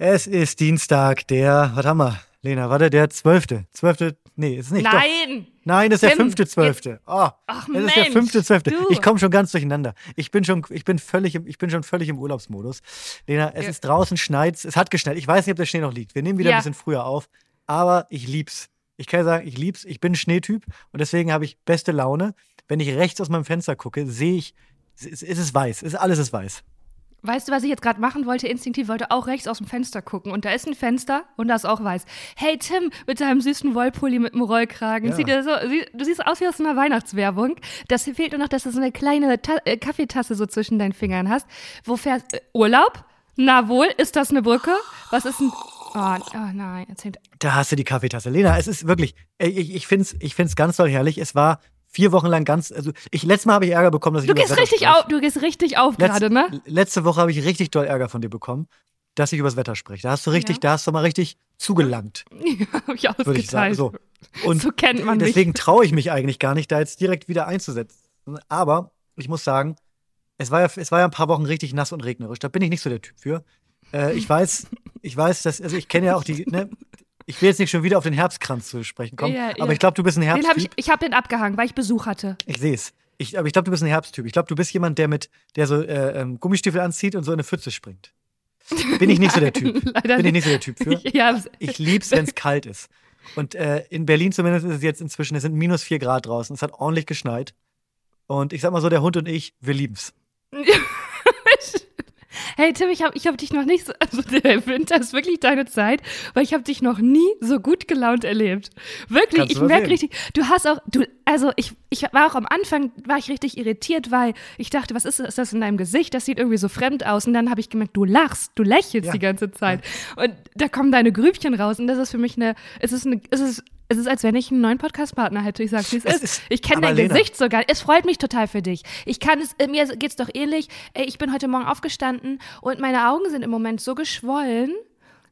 Es ist Dienstag, der, was haben wir, Lena, warte, der 12. 12. Nee, ist nicht. Doch. Nein! Nein, das ist der Tim, fünfte zwölfte. Oh, Ach, es ist der Mensch, fünfte zwölfte. du. Ich komme schon ganz durcheinander. Ich bin schon, ich bin völlig, im, ich bin schon völlig im Urlaubsmodus. Lena, es Ja. ist draußen schneit, es hat geschneit. Ich weiß nicht, ob der Schnee noch liegt. Wir nehmen wieder Ja. ein bisschen früher auf, aber ich lieb's. Ich kann sagen, ich lieb's. Ich bin ein Schneetyp und deswegen habe ich beste Laune. Wenn ich rechts aus meinem Fenster gucke, sehe ich, es ist, weiß. Es alles ist weiß. Weißt du, was ich jetzt gerade machen wollte? Instinktiv wollte auch rechts aus dem Fenster gucken. Und da ist ein Fenster und da ist auch weiß. Hey Tim, mit deinem süßen Wollpulli mit dem Rollkragen. Ja. Sieht so, du siehst aus wie aus einer Weihnachtswerbung. Das fehlt nur noch, dass du so eine kleine Ta äh, Kaffeetasse so zwischen deinen Fingern hast. Wo fährst äh, Urlaub? Na wohl, ist das eine Brücke? Was ist ein. Oh, oh nein, erzählt. Da hast du die Kaffeetasse. Lena, es ist wirklich, ey, ich, ich finde es ich find's ganz toll herrlich. Es war vier Wochen lang ganz, also ich, letztes Mal habe ich Ärger bekommen, dass ich Du über das gehst Wetter richtig spreche. auf, du gehst richtig auf Letz- gerade, ne? Letzte Woche habe ich richtig doll Ärger von dir bekommen, dass ich über das Wetter spreche. Da hast du richtig, Ja. da hast du mal richtig zugelangt, Hab ich würde ich sagen. ausgeteilt. So. Und So kennt man deswegen traue ich mich eigentlich gar nicht, da jetzt direkt wieder einzusetzen. Aber ich muss sagen, es war ja, es war ja ein paar Wochen richtig nass und regnerisch. Da bin ich nicht so der Typ für. Äh, ich weiß, ich weiß, dass, also ich kenne ja auch die, ne, ich will jetzt nicht schon wieder auf den Herbstkranz zu sprechen kommen, Ja, aber ja. ich glaube, du bist ein Den hab Herbsttyp. ich ich habe den abgehangen, weil ich Besuch hatte. Ich sehe es. Ich, aber ich glaube, du bist ein Herbsttyp. Ich glaube, du bist jemand, der mit, der so äh, ähm, Gummistiefel anzieht und so in eine Pfütze springt. Bin ich nicht so der Typ. Bin ich nicht so der Typ für. Ja, Ich lieb's, wenn es kalt ist. Und äh, in Berlin zumindest ist es jetzt inzwischen, es sind minus vier Grad draußen. Es hat ordentlich geschneit. Und ich sag mal so, der Hund und ich, wir lieben's. Hey Tim, ich habe ich hab dich noch nicht so, also der Winter ist wirklich deine Zeit, weil ich habe dich noch nie so gut gelaunt erlebt. Wirklich, Kannst ich merke richtig, du hast auch, du, also ich, ich war auch am Anfang, war ich richtig irritiert, weil ich dachte, was ist, das? ist das in deinem Gesicht? Das sieht irgendwie so fremd aus. Und dann habe ich gemerkt, du lachst, du lächelst Ja. die ganze Zeit. Und da kommen deine Grübchen raus und das ist für mich eine, es ist eine, es ist es ist, als wenn ich einen neuen Podcast-Partner hätte. Ich sag's, wie es Es ist. ist- Ich kenne dein Lena- Gesicht sogar. Es freut mich total für dich. Ich kann es, äh, mir geht's doch ähnlich. Ey, ich bin heute Morgen aufgestanden und meine Augen sind im Moment so geschwollen,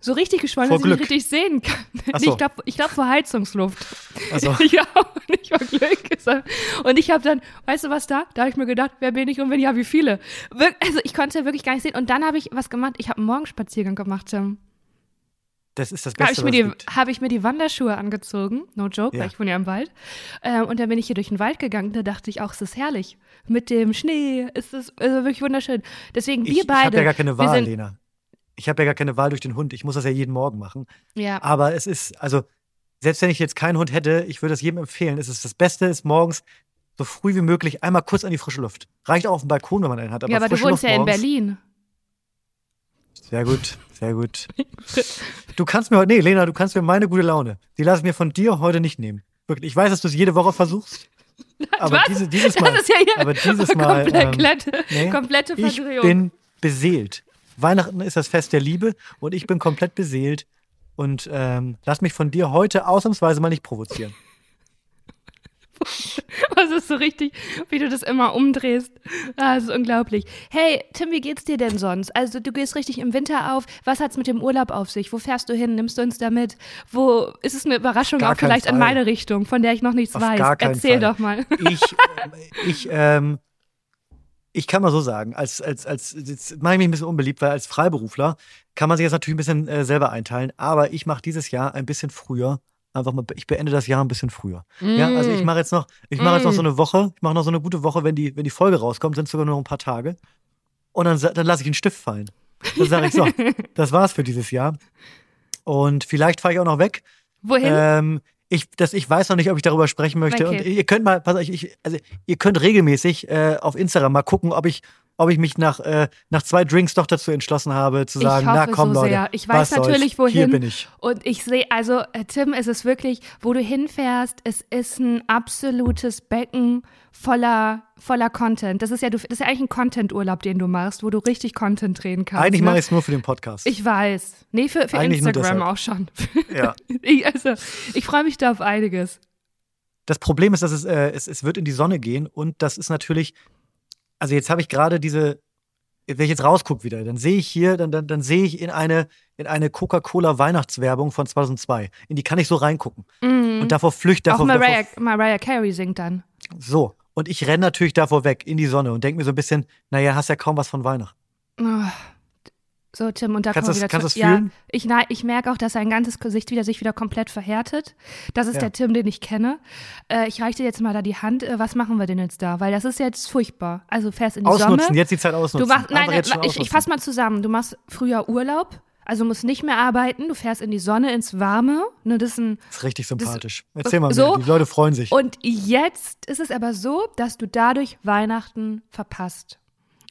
so richtig geschwollen, Vor dass ich Glück. nicht richtig sehen kann. So. Ich glaube ich glaub vor Heizungsluft. Ach so. ja, nicht vor Glück. Und ich habe dann, weißt du was da? Da habe ich mir gedacht, wer bin ich und wenn ja, wie viele? Also ich konnte wirklich gar nicht sehen. Und dann habe ich was gemacht. Ich habe einen Morgenspaziergang gemacht, Tim. Das ist das Da habe Beste, ich, mir die- hab ich mir die Wanderschuhe angezogen, no joke, Ja. weil ich wohne ja im Wald. Ähm, und dann bin ich hier durch den Wald gegangen, da dachte ich auch, es ist herrlich. Mit dem Schnee ist es also wirklich wunderschön. Deswegen Ich, wir ich beide. habe ja gar keine Wahl, sind, Lena. Ich habe ja gar keine Wahl durch den Hund. Ich muss das ja jeden Morgen machen. Ja, Aber es ist, also, selbst wenn ich jetzt keinen Hund hätte, ich würde es jedem empfehlen. Es ist das Beste, ist morgens so früh wie möglich einmal kurz an die frische Luft. Reicht auch auf dem Balkon, wenn man einen hat. Aber, ja aber du wohnst Luft ja in morgens, Berlin. Sehr gut, sehr gut. Du kannst mir heute, nee, Lena, du kannst mir meine gute Laune. Die lasse ich mir von dir heute nicht nehmen. Wirklich. Ich weiß, dass du es jede Woche versuchst. Aber diese, dieses Mal. Ja aber dieses Mal. Ähm, komplette, nee, komplette ich Verdrehung. bin beseelt. Weihnachten ist das Fest der Liebe und ich bin komplett beseelt. Und ähm, lass mich von dir heute ausnahmsweise mal nicht provozieren. Das ist so richtig, wie du das immer umdrehst. Ah, das ist unglaublich. Hey, Tim, wie geht's dir denn sonst? Also, du gehst richtig im Winter auf. Was hat's mit dem Urlaub auf sich? Wo fährst du hin? Nimmst du uns da mit? Wo ist es eine Überraschung Gar auch vielleicht keinen in Fall. meine Richtung, von der ich noch nichts Auf weiß? Erzähl Fall. doch mal. Ich, ich, ähm, ich kann mal so sagen, als, als, als, jetzt mache ich mich ein bisschen unbeliebt, weil als Freiberufler kann man sich jetzt natürlich ein bisschen äh, selber einteilen, aber ich mache dieses Jahr ein bisschen früher. Einfach mal, ich beende das Jahr ein bisschen früher. Ja, also ich mache jetzt noch, ich mache jetzt noch so eine Woche, ich mache noch so eine gute Woche, wenn die, wenn die Folge rauskommt, sind es sogar nur noch ein paar Tage. Und dann, dann lasse ich einen Stift fallen. Dann sage ich so, das war's für dieses Jahr. Und vielleicht fahre ich auch noch weg. Wohin? Ähm, ich, das, ich weiß noch nicht, ob ich darüber sprechen möchte. Okay. Und ihr könnt mal, pass auf, ich, also ihr könnt regelmäßig äh, auf Instagram mal gucken, ob ich, ob ich mich nach, äh, nach zwei Drinks doch dazu entschlossen habe, zu sagen, na komm so Leute, sehr. Ich weiß was soll's, natürlich, wohin. Hier bin ich. Und ich sehe, also äh, Tim, es ist wirklich, wo du hinfährst, es ist ein absolutes Becken voller, voller Content. Das ist ja, du, das ist ja eigentlich ein Content-Urlaub, den du machst, wo du richtig Content drehen kannst. Eigentlich ne? mache ich es nur für den Podcast. Ich weiß. Nee, für, für Eigentlich Instagram auch schon. ja. ich, also, ich freue mich da auf einiges. Das Problem ist, dass es, äh, es, es wird in die Sonne gehen und das ist natürlich, also jetzt habe ich gerade diese, wenn ich jetzt rausgucke wieder, dann sehe ich hier, dann, dann, dann sehe ich in eine, in eine Coca-Cola Weihnachtswerbung von 2002. In die kann ich so reingucken. Und davor flücht, Mhm. Auch davor, Mariah, davor Mariah Carey singt dann. so. Und ich renne natürlich davor weg in die Sonne und denke mir so ein bisschen, naja, hast ja kaum was von Weihnachten. Oh, So, Tim, und da Kannst kommen wir wieder kannst zu-? Ja, ich, ich merke auch, dass sein ganzes Gesicht wieder sich wieder komplett verhärtet. Das ist Ja. der Tim, den ich kenne. Äh, ich reiche dir jetzt mal da die Hand. Äh, was machen wir denn jetzt da? Weil das ist jetzt furchtbar. Also fährst in die Ausnutzen, Sonne. jetzt die Zeit ausnutzen. Du machst, nein, nein ich, ich ausnutzen. fass mal zusammen. Du machst früher Urlaub, also musst nicht mehr arbeiten. Du fährst in die Sonne, ins Warme. Ne, das ist ein Das ist richtig sympathisch. Erzähl mal so? mehr. Die Leute freuen sich. Und jetzt ist es aber so, dass du dadurch Weihnachten verpasst.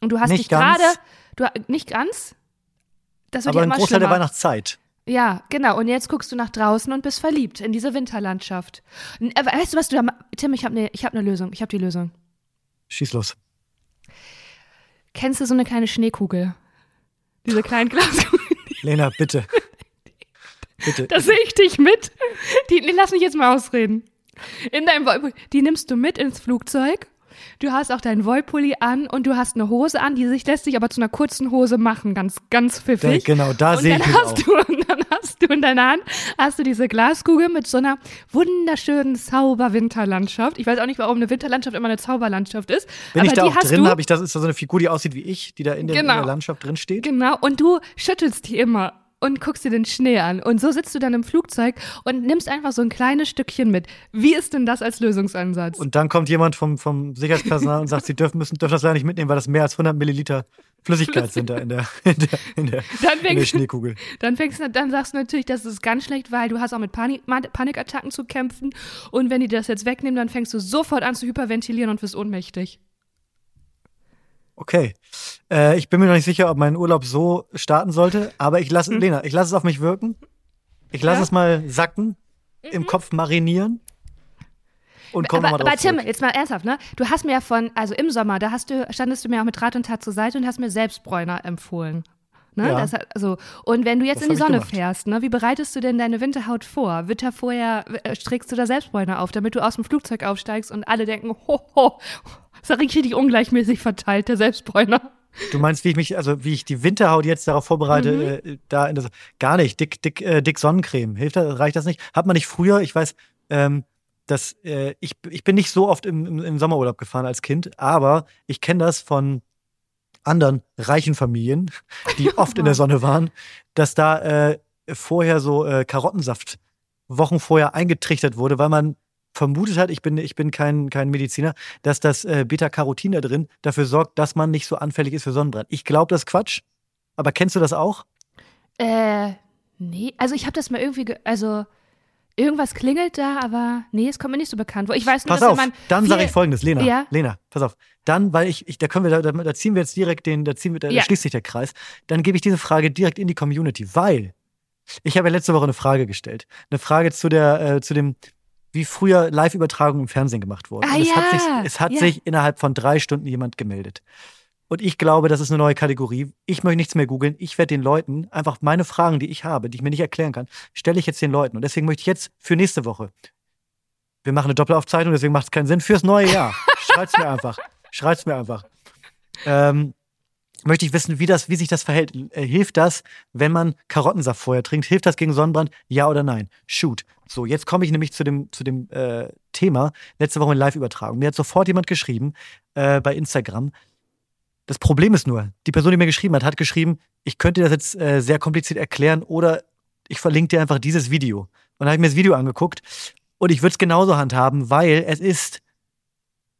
Und du hast Nicht dich gerade, nicht ganz. Das wird Aber ja ein Großteil der. Weihnachtszeit. Ja, genau. Und jetzt guckst du nach draußen und bist verliebt in diese Winterlandschaft. Äh, Weißt du, was du da Tim, ich habe eine hab ne Lösung. Ich habe die Lösung. Schieß los. Kennst du so eine kleine Schneekugel? Diese kleinen Glaskugeln. Lena, bitte. Bitte. Da sehe ich dich mit. Die, lass mich jetzt mal ausreden. In deinem. Die nimmst du mit ins Flugzeug. Du hast auch deinen Wollpulli an und du hast eine Hose an, die sich lässt sich aber zu einer kurzen Hose machen, ganz ganz Da, pfiffig. genau, da sehe ich mich auch. hast du und dann hast du in deiner Hand hast du diese Glaskugel mit so einer wunderschönen Zauberwinterlandschaft. Ich weiß auch nicht, warum eine Winterlandschaft immer eine Zauberlandschaft ist, Bin aber ich da auch hast drin, habe ich das ist da so eine Figur, die aussieht wie ich, die da in der, in Genau. der Landschaft drin steht. Genau, und du schüttelst die immer und guckst dir den Schnee an. Und so sitzt du dann im Flugzeug und nimmst einfach so ein kleines Stückchen mit. Wie ist denn das als Lösungsansatz? Und dann kommt jemand vom, vom Sicherheitspersonal und sagt, sie dürfen, müssen, dürfen das leider nicht mitnehmen, weil das mehr als 100 Milliliter Flüssigkeit sind da in der, in der, in der, Dann in der fängst, Schneekugel. dann fängst du, dann sagst du natürlich, das ist ganz schlecht, weil du hast auch mit Panik, Panikattacken zu kämpfen. Und wenn die das jetzt wegnehmen, dann fängst du sofort an zu hyperventilieren und wirst ohnmächtig. Okay. Äh, ich bin mir noch nicht sicher, ob mein Urlaub so starten sollte, aber ich lasse, Lena, ich lasse es auf mich wirken. Ich lasse. Ja? Mhm. es mal sacken, im Kopf marinieren und komme aber, nochmal drauf aber Tim, zurück. jetzt mal ernsthaft, ne? Du hast mir ja von, also im Sommer, da hast du, standest du mir auch mit Rat und Tat zur Seite und hast mir Selbstbräuner empfohlen. Ne? Ja. Das, also, und wenn du jetzt Das in die Sonne fährst, ne, wie bereitest du denn deine Winterhaut vor? Da vorher, äh, trägst du da Selbstbräuner auf, damit du aus dem Flugzeug aufsteigst und alle denken, ho, ho, ist ja richtig ungleichmäßig verteilt, der Selbstbräuner. Du meinst, wie ich mich, also wie ich die Winterhaut jetzt darauf vorbereite, Mhm. äh, da in das, gar nicht. Dick, dick, äh, dick Sonnencreme. Hilft das, reicht das nicht? Hat man nicht früher, ich weiß, ähm, dass äh, ich, ich bin nicht so oft im, im, im Sommerurlaub gefahren als Kind, aber ich kenne das von anderen reichen Familien, die oft in der Sonne waren, dass da äh, vorher so äh, Karottensaft Wochen vorher eingetrichtert wurde, weil man vermutet hat, ich bin, ich bin kein, kein Mediziner, dass das äh, Beta-Carotin da drin dafür sorgt, dass man nicht so anfällig ist für Sonnenbrand. Ich glaube, das ist Quatsch. Aber kennst du das auch? Äh, nee, also ich habe das mal irgendwie, ge also irgendwas klingelt da, aber nee, es kommt mir nicht so bekannt vor. Ich weiß nur, Pass dass auf, wenn man dann sage ich folgendes, Lena. Ja. Lena, pass auf. Dann, weil ich, ich da können wir, da, da ziehen wir jetzt direkt den, da ziehen wir, da, Ja. da schließt sich der Kreis. Dann gebe ich diese Frage direkt in die Community, weil ich habe ja letzte Woche eine Frage gestellt. Eine Frage zu der, äh, zu dem, wie früher Live-Übertragungen im Fernsehen gemacht wurden. Ah, es hat, ja. sich, es hat Ja. sich innerhalb von drei Stunden jemand gemeldet. Und ich glaube, das ist eine neue Kategorie. Ich möchte nichts mehr googeln. Ich werde den Leuten einfach meine Fragen, die ich habe, die ich mir nicht erklären kann, stelle ich jetzt den Leuten. Und deswegen möchte ich jetzt für nächste Woche, wir machen eine Doppelaufzeichnung, deswegen macht es keinen Sinn, fürs neue Jahr. Schreibt's mir einfach. Schreibt's mir einfach. Ähm, möchte ich wissen, wie, das, wie sich das verhält. Äh, hilft das, wenn man Karottensaft vorher trinkt? Hilft das gegen Sonnenbrand? Ja oder nein? Shoot. So, jetzt komme ich nämlich zu dem, zu dem äh, Thema. Letzte Woche in Live-Übertragung. Mir hat sofort jemand geschrieben äh, bei Instagram. Das Problem ist nur, die Person, die mir geschrieben hat, hat geschrieben, ich könnte das jetzt äh, sehr kompliziert erklären oder ich verlinke dir einfach dieses Video. Und dann habe ich mir das Video angeguckt und ich würde es genauso handhaben, weil es ist,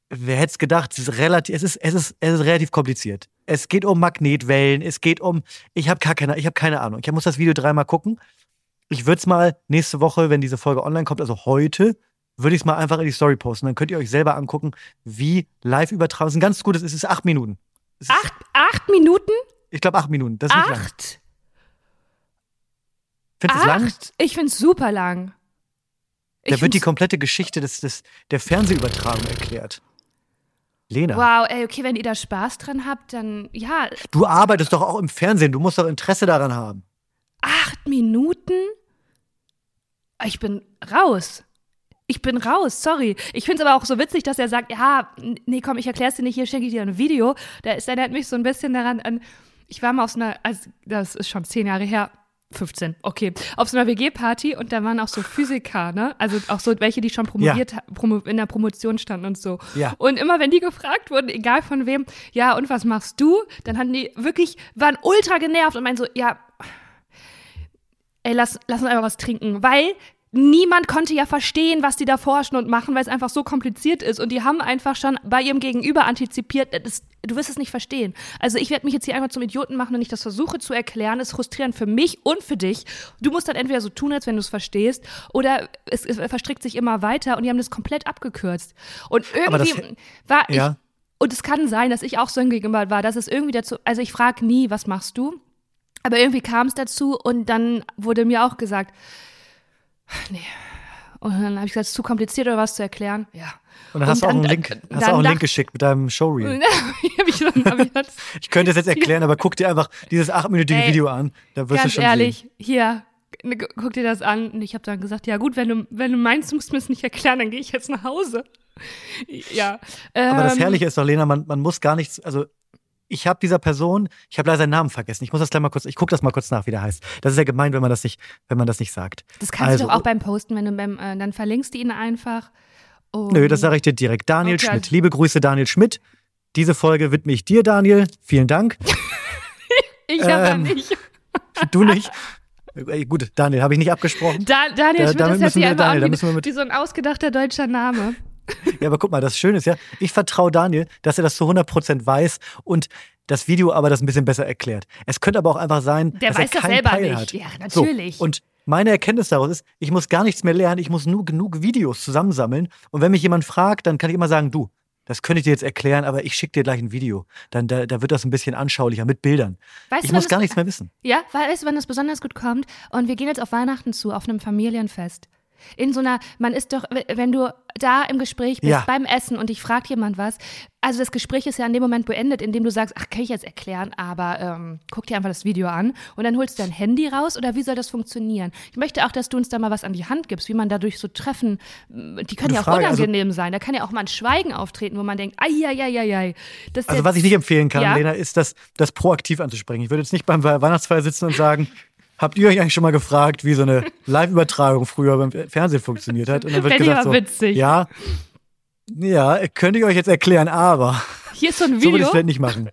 wer hätte es gedacht, es ist, relativ, es, ist, es, ist, es ist relativ kompliziert. Es geht um Magnetwellen, es geht um, ich habe gar keine, ich habe keine Ahnung. Ich muss das Video dreimal gucken. Ich würde es mal nächste Woche, wenn diese Folge online kommt, also heute, würde ich es mal einfach in die Story posten. Dann könnt ihr euch selber angucken, wie live übertragen. Es ist ein ganz gutes, es ist acht Minuten. Es ist, acht, acht Minuten? Ich glaube acht Minuten. Das ist nicht lang. Acht? Findest du es lang? Acht? Ich find's super lang. Ich Da wird die komplette Geschichte des, des, der Fernsehübertragung erklärt. Lena, Wow, ey, okay, wenn ihr da Spaß dran habt, dann ja, du arbeitest doch auch im Fernsehen. Du musst doch Interesse daran haben. acht Minuten? Ich bin raus. Ich bin raus, sorry. Ich finde es aber auch so witzig, dass er sagt, ja, nee, komm, ich erklär's dir nicht, hier schenke ich dir ein Video. Der ist, erinnert mich so ein bisschen daran an, ich war mal aus einer, also das ist schon zehn Jahre her, 15, okay, auf so einer WG-Party und da waren auch so Physiker, ne? Also auch so welche, die schon promoviert, ja. promo, in der Promotion standen und so. Ja. Und immer wenn die gefragt wurden, egal von wem, ja, und was machst du? Dann hatten die wirklich, waren ultra genervt und meinen so, ja, ey, lass, lass uns einfach was trinken, weil niemand konnte ja verstehen, was die da forschen und machen, weil es einfach so kompliziert ist. Und die haben einfach schon bei ihrem Gegenüber antizipiert, das, du wirst es nicht verstehen. Also ich werde mich jetzt hier einfach zum Idioten machen, wenn ich das versuche zu erklären. Es ist frustrierend für mich und für dich. Du musst dann entweder so tun, als wenn du es verstehst, oder es, es, verstrickt sich immer weiter und die haben das komplett abgekürzt. Und irgendwie das, war ich, ja. und es kann sein, dass ich auch so gegenüber war, dass es irgendwie dazu, also ich frage nie, was machst du? Aber irgendwie kam es dazu und dann wurde mir auch gesagt, nee. Und dann habe ich gesagt, es ist zu kompliziert oder was zu erklären. Ja. Und dann hast du auch einen Link, hast dann, auch einen Link geschickt mit deinem Showreel. ich, ich könnte es jetzt erklären, aber guck dir einfach dieses achtminütige Ey, Video an. Da wirst du schon ehrlich, sehen. hier, ne, guck dir das an. Und ich habe dann gesagt, ja gut, wenn du, wenn du meinst, du musst mir es nicht erklären, dann gehe ich jetzt nach Hause. Ja. Aber das ähm, Herrliche ist doch, Lena, man, man muss gar nichts, also ich habe dieser Person, ich habe leider seinen Namen vergessen. Ich muss das gleich mal kurz, ich gucke das mal kurz nach, wie der heißt. Das ist ja gemein, wenn man das nicht, wenn man das nicht sagt. Das kannst also, du doch auch beim Posten, wenn du beim, äh, dann verlinkst du ihn einfach. Nö, das sage ich dir direkt. Daniel okay. Schmidt. Liebe Grüße, Daniel Schmidt. Diese Folge widme ich dir, Daniel. Vielen Dank. ich ähm, aber nicht. Du nicht? Gut, Daniel, habe ich nicht abgesprochen. Da, Daniel Schmidt da, ist jetzt hier einfach wie so ein ausgedachter deutscher Name. Ja, aber guck mal, das Schöne ist ja, ich vertraue Daniel, dass er das zu 100% weiß und das Video aber das ein bisschen besser erklärt. Es könnte aber auch einfach sein, Der dass weiß er das selber Peil nicht. hat. Ja, natürlich. So, und meine Erkenntnis daraus ist, ich muss gar nichts mehr lernen, ich muss nur genug Videos zusammensammeln. Und wenn mich jemand fragt, dann kann ich immer sagen, du, das könnte ich dir jetzt erklären, aber ich schicke dir gleich ein Video. Dann da, da wird das ein bisschen anschaulicher mit Bildern. Weißt ich du, muss gar nichts mehr wissen. Ja, weißt du, wenn das besonders gut kommt? Und wir gehen jetzt auf Weihnachten zu, auf einem Familienfest. In so einer, man ist doch, wenn du da im Gespräch bist, ja. beim Essen und dich fragt jemand was, also das Gespräch ist ja in dem Moment beendet, in dem du sagst, ach, kann ich jetzt erklären, aber ähm, guck dir einfach das Video an und dann holst du dein Handy raus oder wie soll das funktionionieren? Ich möchte auch, dass du uns da mal was an die Hand gibst, wie man dadurch so Treffen, die können ja auch Frage, also unangenehm also, sein, da kann ja auch mal ein Schweigen auftreten, wo man denkt, ai, ai, ai, ai. Das also was ich nicht empfehlen kann, ja? Lena, ist das, das proaktiv anzusprechen. Ich würde jetzt nicht beim Weihnachtsfeier sitzen und sagen, Habt ihr euch eigentlich schon mal gefragt, wie so eine Live-Übertragung früher beim Fernsehen funktioniert hat? Und dann wird gesagt so, witzig. ja, ja, könnte ich euch jetzt erklären, aber hier ist so ein Video. So würde ich es vielleicht nicht machen.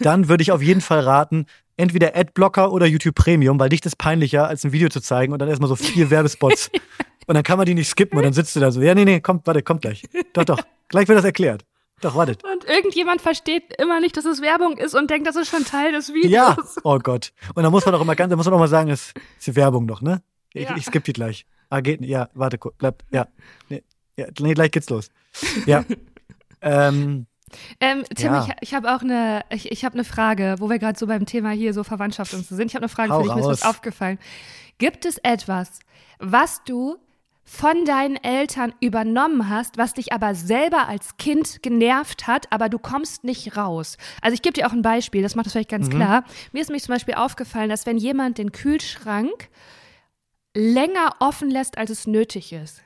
Dann würde ich auf jeden Fall raten, entweder Adblocker oder YouTube Premium, weil dich ist peinlicher, als ein Video zu zeigen und dann erstmal so vier Werbespots. und dann kann man die nicht skippen und dann sitzt du da so, ja, nee, nee, kommt, warte, kommt gleich. Doch, doch, gleich wird das erklärt. Doch, wartet. Und irgendjemand versteht immer nicht, dass es Werbung ist und denkt, das ist schon Teil des Videos. Ja, oh Gott. Und dann muss man doch immer ganz, dann muss man auch mal sagen, es ist die Werbung noch, ne? Ich, ja. ich skippe die gleich. Ah, geht nicht. Ja, warte, bleib, ja. Nee, ja, nee, gleich geht's los. Ja. ähm, ähm, Tim, ja. ich, ich habe auch eine, ich, ich habe eine Frage, wo wir gerade so beim Thema hier so Verwandtschaft und so sind. Ich habe eine Frage Hau für dich, mir ist was aufgefallen. Gibt es etwas, was du von deinen Eltern übernommen hast, was dich aber selber als Kind genervt hat, aber du kommst nicht raus. Also ich gebe dir auch ein Beispiel, das macht das vielleicht ganz mhm. klar. Mir ist mich zum Beispiel aufgefallen, dass wenn jemand den Kühlschrank länger offen lässt, als es nötig ist,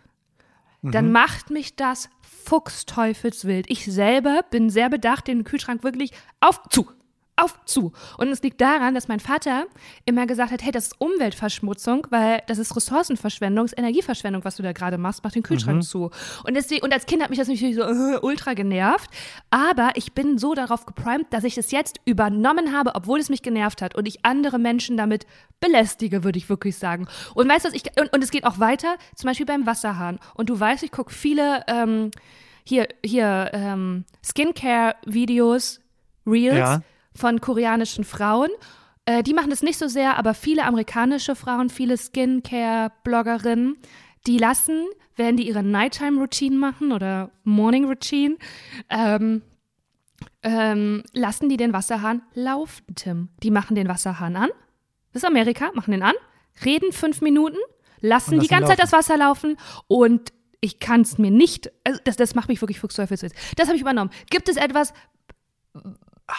mhm. dann macht mich das fuchsteufelswild. Ich selber bin sehr bedacht, den Kühlschrank wirklich auf, zu, auf zu. Und es liegt daran, dass mein Vater immer gesagt hat, hey, das ist Umweltverschmutzung, weil das ist Ressourcenverschwendung, ist Energieverschwendung, was du da gerade machst, mach den Kühlschrank mhm. zu. Und deswegen, und als Kind hat mich das natürlich so uh, ultra genervt, aber ich bin so darauf geprimed, dass ich es jetzt übernommen habe, obwohl es mich genervt hat und ich andere Menschen damit belästige, würde ich wirklich sagen. Und weißt du, ich, und, und es geht auch weiter, zum Beispiel beim Wasserhahn. Und du weißt, ich gucke viele, ähm, hier, hier, ähm, Skincare-Videos, Reels. Ja von koreanischen Frauen. Äh, die machen das nicht so sehr, aber viele amerikanische Frauen, viele Skincare-Bloggerinnen, die lassen, wenn die ihre Nighttime-Routine machen oder Morning-Routine, ähm, ähm, lassen die den Wasserhahn laufen, Tim. Die machen den Wasserhahn an. Das ist Amerika, machen den an, reden fünf Minuten, lassen, lassen die ganze Zeit das Wasser laufen und ich kann es mir nicht, also das, das macht mich wirklich fuchsteufelswild. Das habe ich übernommen. Gibt es etwas,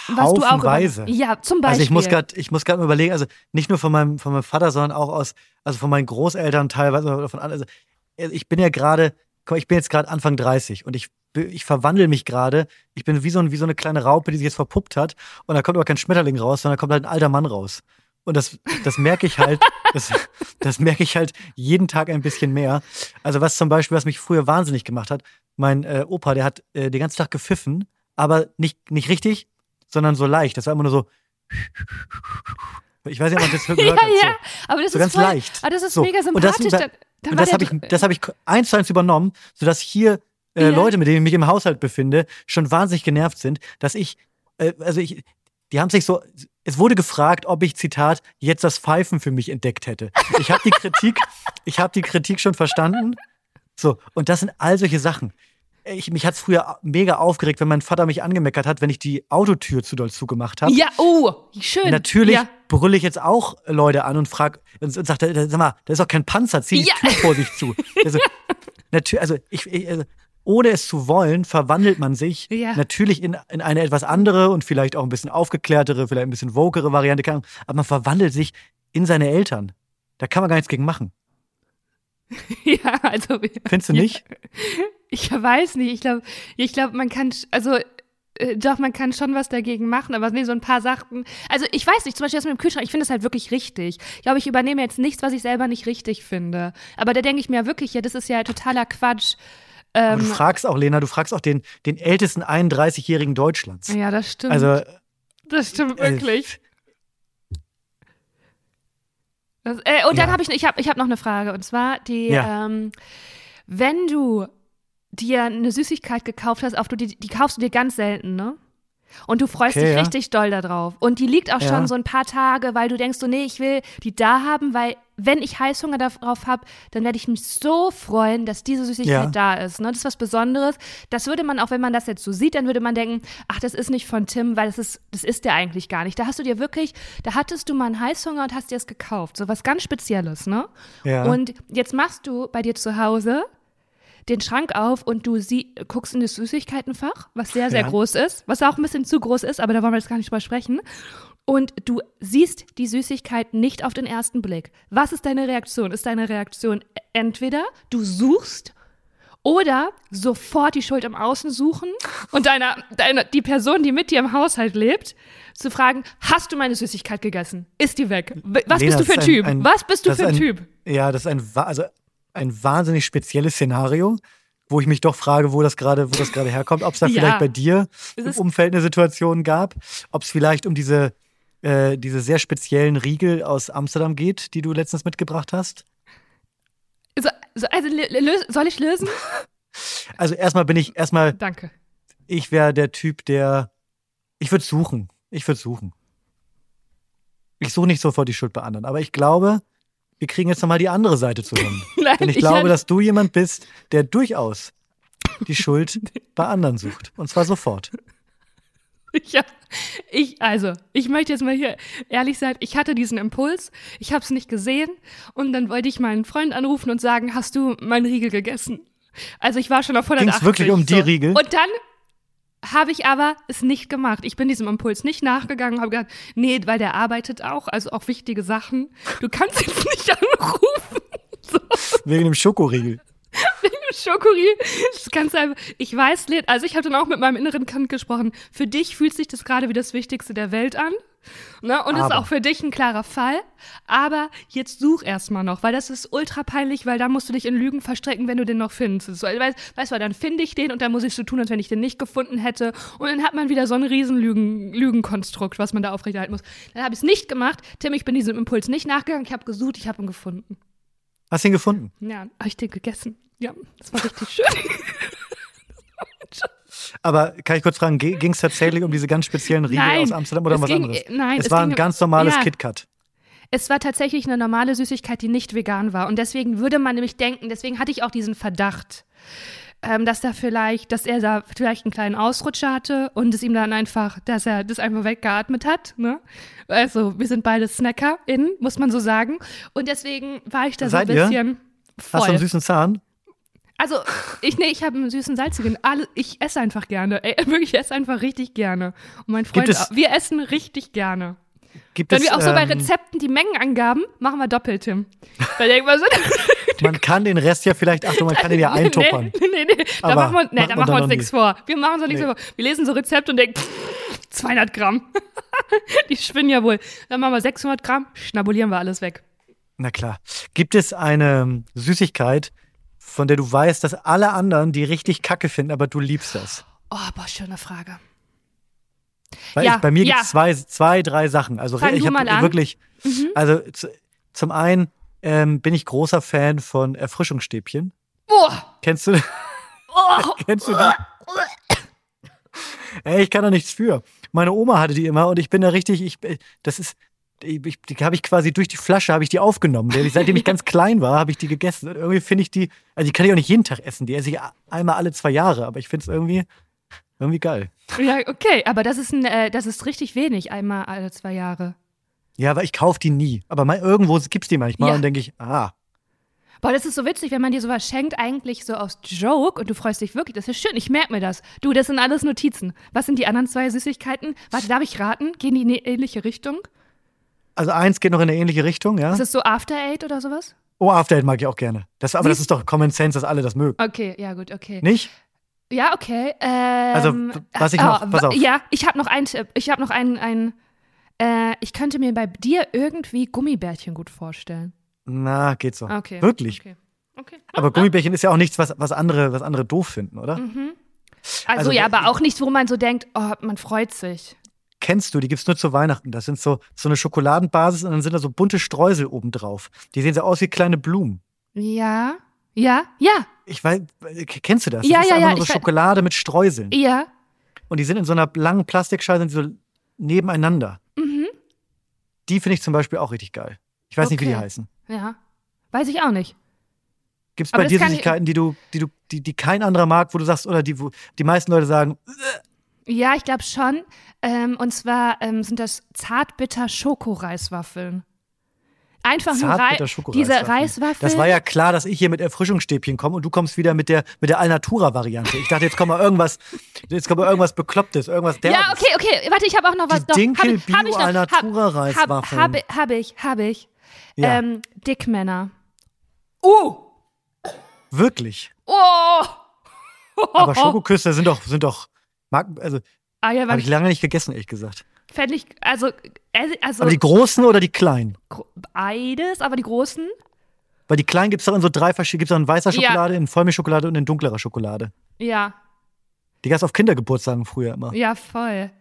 was du auch Weise. ja, zum Beispiel. Also ich muss gerade, ich muss gerade überlegen, also nicht nur von meinem, von meinem Vater, sondern auch aus, also von meinen Großeltern teilweise oder von anderen. Also ich bin ja gerade, ich bin jetzt gerade Anfang 30 und ich, ich verwandle mich gerade. Ich bin wie so, ein, wie so eine kleine Raupe, die sich jetzt verpuppt hat und da kommt aber kein Schmetterling raus, sondern da kommt halt ein alter Mann raus. Und das, das merke ich halt, das, das merke ich halt jeden Tag ein bisschen mehr. Also was zum Beispiel, was mich früher wahnsinnig gemacht hat, mein äh, Opa, der hat äh, den ganzen Tag gepfiffen, aber nicht, nicht richtig, sondern so leicht. Das war immer nur so. Ich weiß nicht, ob man das gehört ja, hat. So. ja, aber das So ist ganz voll, leicht. Aber das ist So. mega Und das- sympathisch. da- da, da Und war das habe ich, das habe ich eins zu eins übernommen, sodass hier äh, Ja. Leute, mit denen ich mich im Haushalt befinde, schon wahnsinnig genervt sind, dass ich, äh, also ich, die haben sich so, es wurde gefragt, ob ich, Zitat, jetzt das Pfeifen für mich entdeckt hätte. Ich habe die Kritik, ich habe die Kritik schon verstanden. So, und das sind all solche Sachen. Ich, mich hat es früher mega aufgeregt, wenn mein Vater mich angemeckert hat, wenn ich die Autotür zu doll zugemacht habe. Ja, oh, schön. Natürlich Ja. brülle ich jetzt auch Leute an und frag und, und sag, sag mal, das ist doch kein Panzer, zieh die Ja. Tür vor sich zu. Also, natürlich, also ich, ich also, ohne es zu wollen, verwandelt man sich Ja. natürlich in, in eine etwas andere und vielleicht auch ein bisschen aufgeklärtere, vielleicht ein bisschen vokere Variante, aber man verwandelt sich in seine Eltern. Da kann man gar nichts gegen machen. Ja, also. Findest du ja. Ich weiß nicht. Ich glaube, ich glaube, man kann, also äh, doch, man kann schon was dagegen machen, aber nee, so ein paar Sachen. Also ich weiß nicht, zum Beispiel das mit dem Kühlschrank, ich finde das halt wirklich richtig. Ich glaube, ich übernehme jetzt nichts, was ich selber nicht richtig finde. Aber da denke ich mir wirklich, ja, das ist ja totaler Quatsch. Aber du Ähm, fragst auch, Lena, du fragst auch den, den ältesten 31-Jährigen Deutschlands. ja, das stimmt. Also, das stimmt äh, wirklich. Das, äh, und dann Ja. habe ich, ich habe ich hab noch eine Frage. Und zwar die, Ja. ähm, wenn du dir eine Süßigkeit gekauft hast, auf du die, die kaufst du dir ganz selten, ne? Und du freust Okay, dich ja. richtig doll darauf. Und die liegt auch Ja. schon so ein paar Tage, weil du denkst so, nee, ich will die da haben, weil wenn ich Heißhunger darauf habe, dann werde ich mich so freuen, dass diese Süßigkeit Ja. da ist. Ne? Das ist was Besonderes. Das würde man, auch wenn man das jetzt so sieht, dann würde man denken, ach, das ist nicht von Tim, weil das ist, das ist der eigentlich gar nicht. Da hast du dir wirklich, da hattest du mal einen Heißhunger und hast dir es gekauft. So was ganz Spezielles, ne? Ja. Und jetzt machst du bei dir zu Hause den Schrank auf und du sie guckst in das Süßigkeitenfach, was sehr, sehr Ja. groß ist, was auch ein bisschen zu groß ist, aber da wollen wir jetzt gar nicht drüber sprechen. Und du siehst die Süßigkeit nicht auf den ersten Blick. Was ist deine Reaktion? Ist deine Reaktion entweder du suchst oder sofort die Schuld im Außen suchen und deiner, deiner, die Person, die mit dir im Haushalt lebt, zu fragen, hast du meine Süßigkeit gegessen? Ist die weg? Was Lena, bist du für ein Typ? ein- Was bist du für ein ein- Typ? Ja, das ist ein, also ein wahnsinnig spezielles Szenario, wo ich mich doch frage, wo das gerade, wo das gerade herkommt. Ob es da Ja. vielleicht bei dir im Umfeld eine Situation gab, ob es vielleicht um diese, äh, diese sehr speziellen Riegel aus Amsterdam geht, die du letztens mitgebracht hast. So, so, also, soll ich lösen? Also erstmal bin ich, erstmal, Danke. ich wäre der Typ, der, ich würde suchen. Ich würde suchen. Ich suche nicht sofort die Schuld bei anderen, aber ich glaube, wir kriegen jetzt nochmal die andere Seite zu hören. Nein, Denn ich glaube, hatte- dass du jemand bist, der durchaus die Schuld bei anderen sucht. Und zwar sofort. Ich, hab, ich, also, ich möchte jetzt mal hier ehrlich sein, ich hatte diesen Impuls, ich habe es nicht gesehen und dann wollte ich meinen Freund anrufen und sagen, hast du meinen Riegel gegessen? Also ich war schon auf 180. Ging's wirklich um die so. Riegel? Und dann habe ich aber es nicht gemacht. Ich bin diesem Impuls nicht nachgegangen, habe gedacht, nee, weil der arbeitet auch, also auch wichtige Sachen. Du kannst jetzt nicht anrufen. Wegen dem Schokoriegel. Schokoriegel. Das kannst du einfach, ich weiß, also ich habe dann auch mit meinem inneren Kind gesprochen. Für dich fühlt sich das gerade wie das Wichtigste der Welt an. Ne? Und ist Aber. auch für dich ein klarer Fall. Aber jetzt such erstmal noch, weil das ist ultra peinlich, weil da musst du dich in Lügen verstrecken, wenn du den noch findest. Weißt weißt du, dann finde ich den und dann muss ich so tun, als wenn ich den nicht gefunden hätte. Und dann hat man wieder so ein riesen Lügen, Lügenkonstrukt, was man da aufrechterhalten muss. Dann habe ich es nicht gemacht. Tim, ich bin diesem Impuls nicht nachgegangen. Ich habe gesucht, ich habe ihn gefunden. Hast du ihn gefunden? Ja, habe ich den gegessen. Ja, das war richtig schön. Aber kann ich kurz fragen, ging es tatsächlich um diese ganz speziellen Riegel Nein, aus Amsterdam oder es was ging- anderes? nein, es, es war ein ganz normales ja. KitKat. Es war tatsächlich eine normale Süßigkeit, die nicht vegan war. Und deswegen würde man nämlich denken, deswegen hatte ich auch diesen Verdacht, ähm, dass da vielleicht, dass er da vielleicht einen kleinen Ausrutscher hatte und es ihm dann einfach, dass er das einfach weggeatmet hat. Ne? Also wir sind beide SnackerInnen, muss man so sagen. Und deswegen war ich da Seid so ein ihr? bisschen Hast du voll. einen süßen Zahn? Also, ich, nee, ich habe einen süßen, salzigen. Alle, ich esse einfach gerne. Ey, wirklich, ich esse einfach richtig gerne. Und mein Freund, es- wir essen richtig gerne. Gibt Wenn es, wir auch so bei ähm, Rezepten die Mengenangaben machen wir doppelt, Tim. Weil irgendwann so, Man kann den Rest ja vielleicht, Achtung, man kann den ja eintuppern. Nee, nee, nee, da machen wir, nee, da man machen wir uns nichts vor. Wir machen uns doch nichts Nee. vor. Wir lesen so Rezepte und denken, 200 Gramm. Die schwinden ja wohl. Dann machen wir 600 Gramm, schnabulieren wir alles weg. Na klar. Gibt es eine ähm, Süßigkeit, von der du weißt, dass alle anderen die richtig kacke finden, aber du liebst das? Oh, boah, schöne Frage. Weil Ja, ich, bei mir ja. gibt es zwei, zwei, drei Sachen. Also Fang ich habe an. Mhm. wirklich, also zu, zum einen ähm, bin ich großer Fan von Erfrischungsstäbchen. Boah, Kennst du, oh, kennst du die? Ey, ich kann da nichts für. Meine Oma hatte die immer und ich bin da richtig, ich, das ist, ich, die habe ich quasi durch die Flasche, habe ich die aufgenommen. Seitdem ich ganz klein war, habe ich die gegessen. Und irgendwie finde ich die, also die kann ich auch nicht jeden Tag essen. Die esse ich einmal alle zwei Jahre, aber ich finde es irgendwie, irgendwie geil. ja, okay, aber das ist, ein, äh, das ist richtig wenig, einmal alle zwei Jahre. Ja, aber ich kaufe die nie. Aber mal, irgendwo gibt's die manchmal Ja. und denke ich, ah, Boah, das ist so witzig, wenn man dir sowas schenkt, eigentlich so aus Joke und du freust dich wirklich. Das ist schön, ich merke mir das. Du, das sind alles Notizen. Was sind die anderen zwei Süßigkeiten? Warte, darf ich raten? Gehen die in eine ähnliche Richtung? Also eins geht noch in eine ähnliche Richtung, ja. Ist das so After Eight oder sowas? Oh, After Eight mag ich auch gerne. Das, aber das ist doch Common Sense, dass alle das mögen. Okay, ja, gut, okay. Nicht? Ja, okay. Ähm, Also, was ich noch- ah, pass auf. Ja, ich habe noch einen Tipp. Ich habe noch einen, einen äh, ich könnte mir bei dir irgendwie Gummibärchen gut vorstellen. Na, geht so. Okay. Wirklich. Okay. okay. Aber Gummibärchen ist ja auch nichts, was, was, andere, was andere doof finden, oder? Also, also, ja, aber auch nichts, wo man so denkt, oh, man freut sich. Kennst du, die gibt's nur zu Weihnachten. Das sind so, so eine Schokoladenbasis und dann sind da so bunte Streusel oben drauf. Die sehen so aus wie kleine Blumen. Ja, ja, ja, Ich weiß, äh, kennst du das? Ja, das ist ja, einfach ja, nur so Schokolade mit Streuseln. ja. Und die sind in so einer langen Plastikschale, sind so nebeneinander. Mhm. Die finde ich zum Beispiel auch richtig geil. Ich weiß nicht, wie die Okay. heißen. Ja. Weiß ich auch nicht. Gibt es bei dir Süßigkeiten, die du, die du, die, die kein anderer mag, wo du sagst, oder die, wo die meisten Leute sagen, Ja, ich glaube schon. Ähm, und zwar ähm, sind das zartbitter Schokoreiswaffeln. Einfach nur Rei diese. Reiswaffeln. Das war ja klar, dass ich hier mit Erfrischungsstäbchen komme und du kommst wieder mit der, mit der Alnatura-Variante. Ich dachte, jetzt kommt mal irgendwas, jetzt kommt mal irgendwas Beklopptes, irgendwas Derbes. Ja, okay, okay. Warte, ich habe auch noch was. Die doch, Dinkel hab ich, hab ich noch. Bio Alnatura Reiswaffeln. hab, hab ich, hab ich. Ja. Ähm, Dickmänner. Uh! Wirklich. Oh! Aber Schokoküsse sind doch, sind doch, mag, also, Ah ja, habe ich lange nicht gegessen, ehrlich gesagt. fände ich, also, äh, also Aber die großen oder die kleinen? beides, aber die großen. Weil die kleinen gibt es doch in so drei verschiedene, gibt es in weißer Ja. Schokolade, in Vollmilchschokolade und in dunklerer Schokolade. Ja, Die gab es auf Kindergeburtstagen früher immer. ja, voll.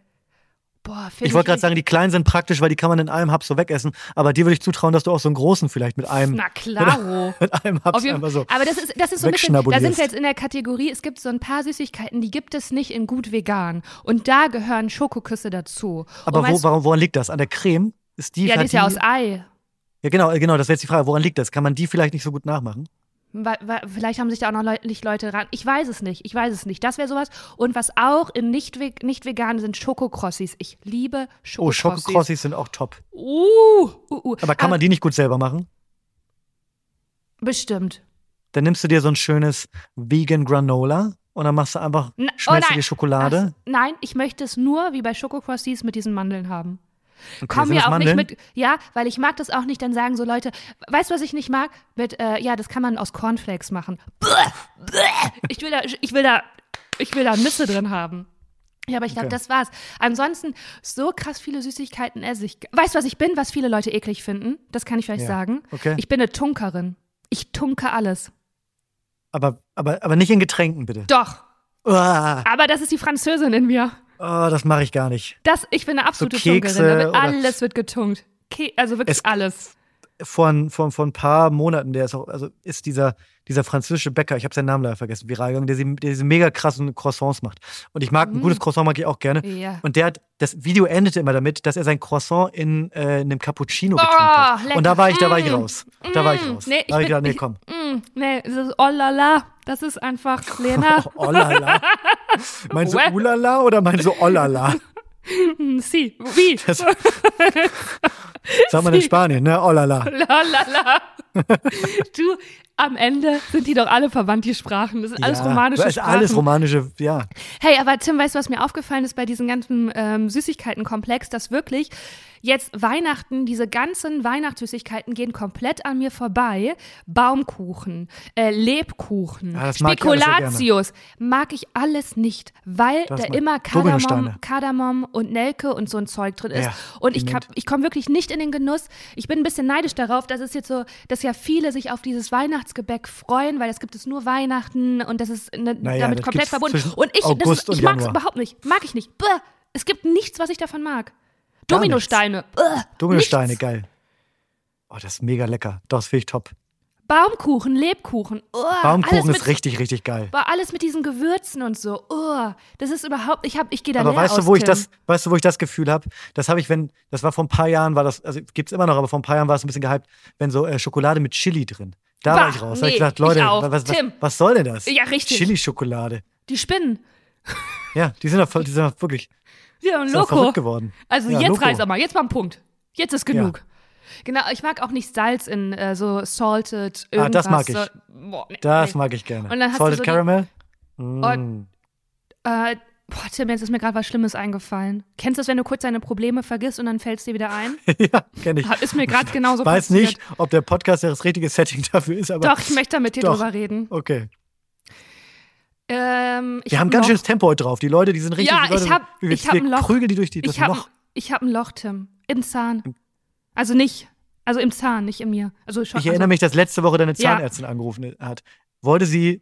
Boah, Ich wollte gerade sagen, die kleinen sind praktisch, weil die kann man in einem Haps so wegessen. Aber dir würde ich zutrauen, dass du auch so einen großen vielleicht mit einem, Na klaro. mit einem jeden, einfach so. aber das ist, das ist so ein bisschen, da sind wir jetzt in der Kategorie, es gibt so ein paar Süßigkeiten, die gibt es nicht in gut vegan. Und da gehören Schokoküsse dazu. Aber Und wo, warum, woran liegt das? An der Creme? Ist die Ja, die ist ja aus Ei. Ja, genau, genau, das wäre jetzt die Frage. Woran liegt das? Kann man die vielleicht nicht so gut nachmachen? Weil, weil, vielleicht haben sich da auch noch Leu nicht Leute ran. Ich weiß es nicht. Ich weiß es nicht. Das wäre sowas. Und was auch in nicht, ve nicht vegan sind Schokokrossis. Ich liebe Oh, Schokokrossis. Schokokrossis sind auch top. Uh, uh, uh. Aber kann Ah, man die nicht gut selber machen? Bestimmt. Dann nimmst du dir so ein schönes Vegan Granola und dann machst du einfach, schmelzt oh. Schokolade. Ach, nein, ich möchte es nur wie bei Schokokrossis mit diesen Mandeln haben. Okay, Komm mir auch Mandeln? nicht mit. Ja, weil ich mag das auch nicht. Dann sagen so Leute, weißt du, was ich nicht mag? Mit, äh, ja, das kann man aus Cornflakes machen. Ich will da, ich will da, ich will da Nüsse drin haben. Ja, aber ich glaube, Okay. das war's. Ansonsten, so krass viele Süßigkeiten esse ich. Weißt du, was ich bin, was viele Leute eklig finden? Das kann ich vielleicht Ja, sagen. okay. Ich bin eine Tunkerin. Ich tunke alles. Aber, aber, aber nicht in Getränken, bitte. Doch. Uah, Aber das ist die Französin in mir. Oh, das mache ich gar nicht. Das, ich bin eine absolute Kekse Tunkerin. Alles wird getunkt. Ke also wirklich Es- alles. Vor, ein- vor, vor ein paar Monaten, der ist auch, also ist dieser, dieser französische Bäcker, ich habe seinen Namen leider vergessen, viral gegangen, der, der diese mega krassen Croissants macht. Und ich mag, ein Mm. gutes Croissant mag ich auch gerne. Ja. Und der hat, das Video endete immer damit, dass er sein Croissant in äh, einem Cappuccino Oh, getrunken hat. lecker. Und da war ich, da war ich Mm. raus. Da war ich Mm. raus. Nee, ich da war ich bin- gedacht, nee, komm. Mm, nee, das ist oh la la. Das ist einfach, Lena. Oh la la. Meinst du ulala oder meinst du oh la la? Sie, wie? Das sagt man in Spanien, ne? Oh la la. La la la. Du, am Ende sind die doch alle verwandt, die Sprachen. Das sind alles ja, romanische das ist Sprachen. alles romanische, ja. Hey, aber Tim, weißt du, was mir aufgefallen ist bei diesem ganzen ähm, Süßigkeitenkomplex, dass wirklich jetzt Weihnachten, diese ganzen Weihnachtssüßigkeiten gehen komplett an mir vorbei. Baumkuchen, äh, Lebkuchen, Ah, das mag ich alles sehr gerne. Spekulatius, mag ich alles nicht, weil Das da immer Kardamom. Kardamom und Nelke und so ein Zeug drin ist. Ja, und ich, kann- ich komme wirklich nicht in den Genuss. Ich bin ein bisschen neidisch darauf, dass es jetzt so, dass ja viele sich auf dieses Weihnachtsgebäck freuen, weil das gibt es nur Weihnachten und das ist ne, Naja, damit das komplett verbunden. Und ich, das August und ich mag es überhaupt nicht. Mag ich nicht. Bäh. Es gibt nichts, was ich davon mag. Gar Dominosteine. Bäh. Dominosteine, Nichts. geil. Oh, das ist mega lecker. Das finde ich top. Baumkuchen, Lebkuchen. Oh, Baumkuchen mit, ist richtig, richtig geil. Boah, alles mit diesen Gewürzen und so. Oh, das ist überhaupt, ich, hab, ich gehe da Aber leer weißt du, aus, wo ich Tim. das, weißt du, wo ich das Gefühl habe? Das habe ich, wenn, das war vor ein paar Jahren, war das, also gibt's immer noch, aber vor ein paar Jahren war es ein bisschen gehypt, wenn so äh, Schokolade mit Chili drin. Da Bah, war ich raus. Da hab nee, ich gedacht, ich Leute, auch. was, was, was soll denn das? Ja, richtig. Chili-Schokolade. Die Spinnen. Ja, die sind doch die sind doch wirklich Ja, die doch Loco. verrückt geworden. Also Ja, jetzt Loco. reiß aber, jetzt mal ein Punkt. Jetzt ist genug. Genau, ich mag auch nicht Salz in äh, so salted irgendwas. Ah, das mag ich. So, boah, nee, Das nee. mag ich gerne. Und dann Salted so die- Caramel? Mm. Und- Äh, boah, Tim, jetzt ist mir gerade was Schlimmes eingefallen. Kennst du das, wenn du kurz deine Probleme vergisst und dann fällst dir wieder ein? ja, kenne ich. Ist mir gerade genauso Weiß passiert. nicht, ob der Podcast das richtige Setting dafür ist, aber Doch, ich möchte da mit dir Doch. drüber reden. okay. Ähm, Wir hab haben ein ganz schönes Tempo heute drauf. Die Leute, die sind richtig. Ja, Leute, ich hab- ich hab ein Loch. prügeln die durch die das Ich habe Loch. ich hab ein Loch, Tim. Im Zahn. Also nicht, also im Zahn, nicht in mir. Also schon, Ich erinnere also, mich, dass letzte Woche deine Ja. Zahnärztin angerufen hat. Wollte sie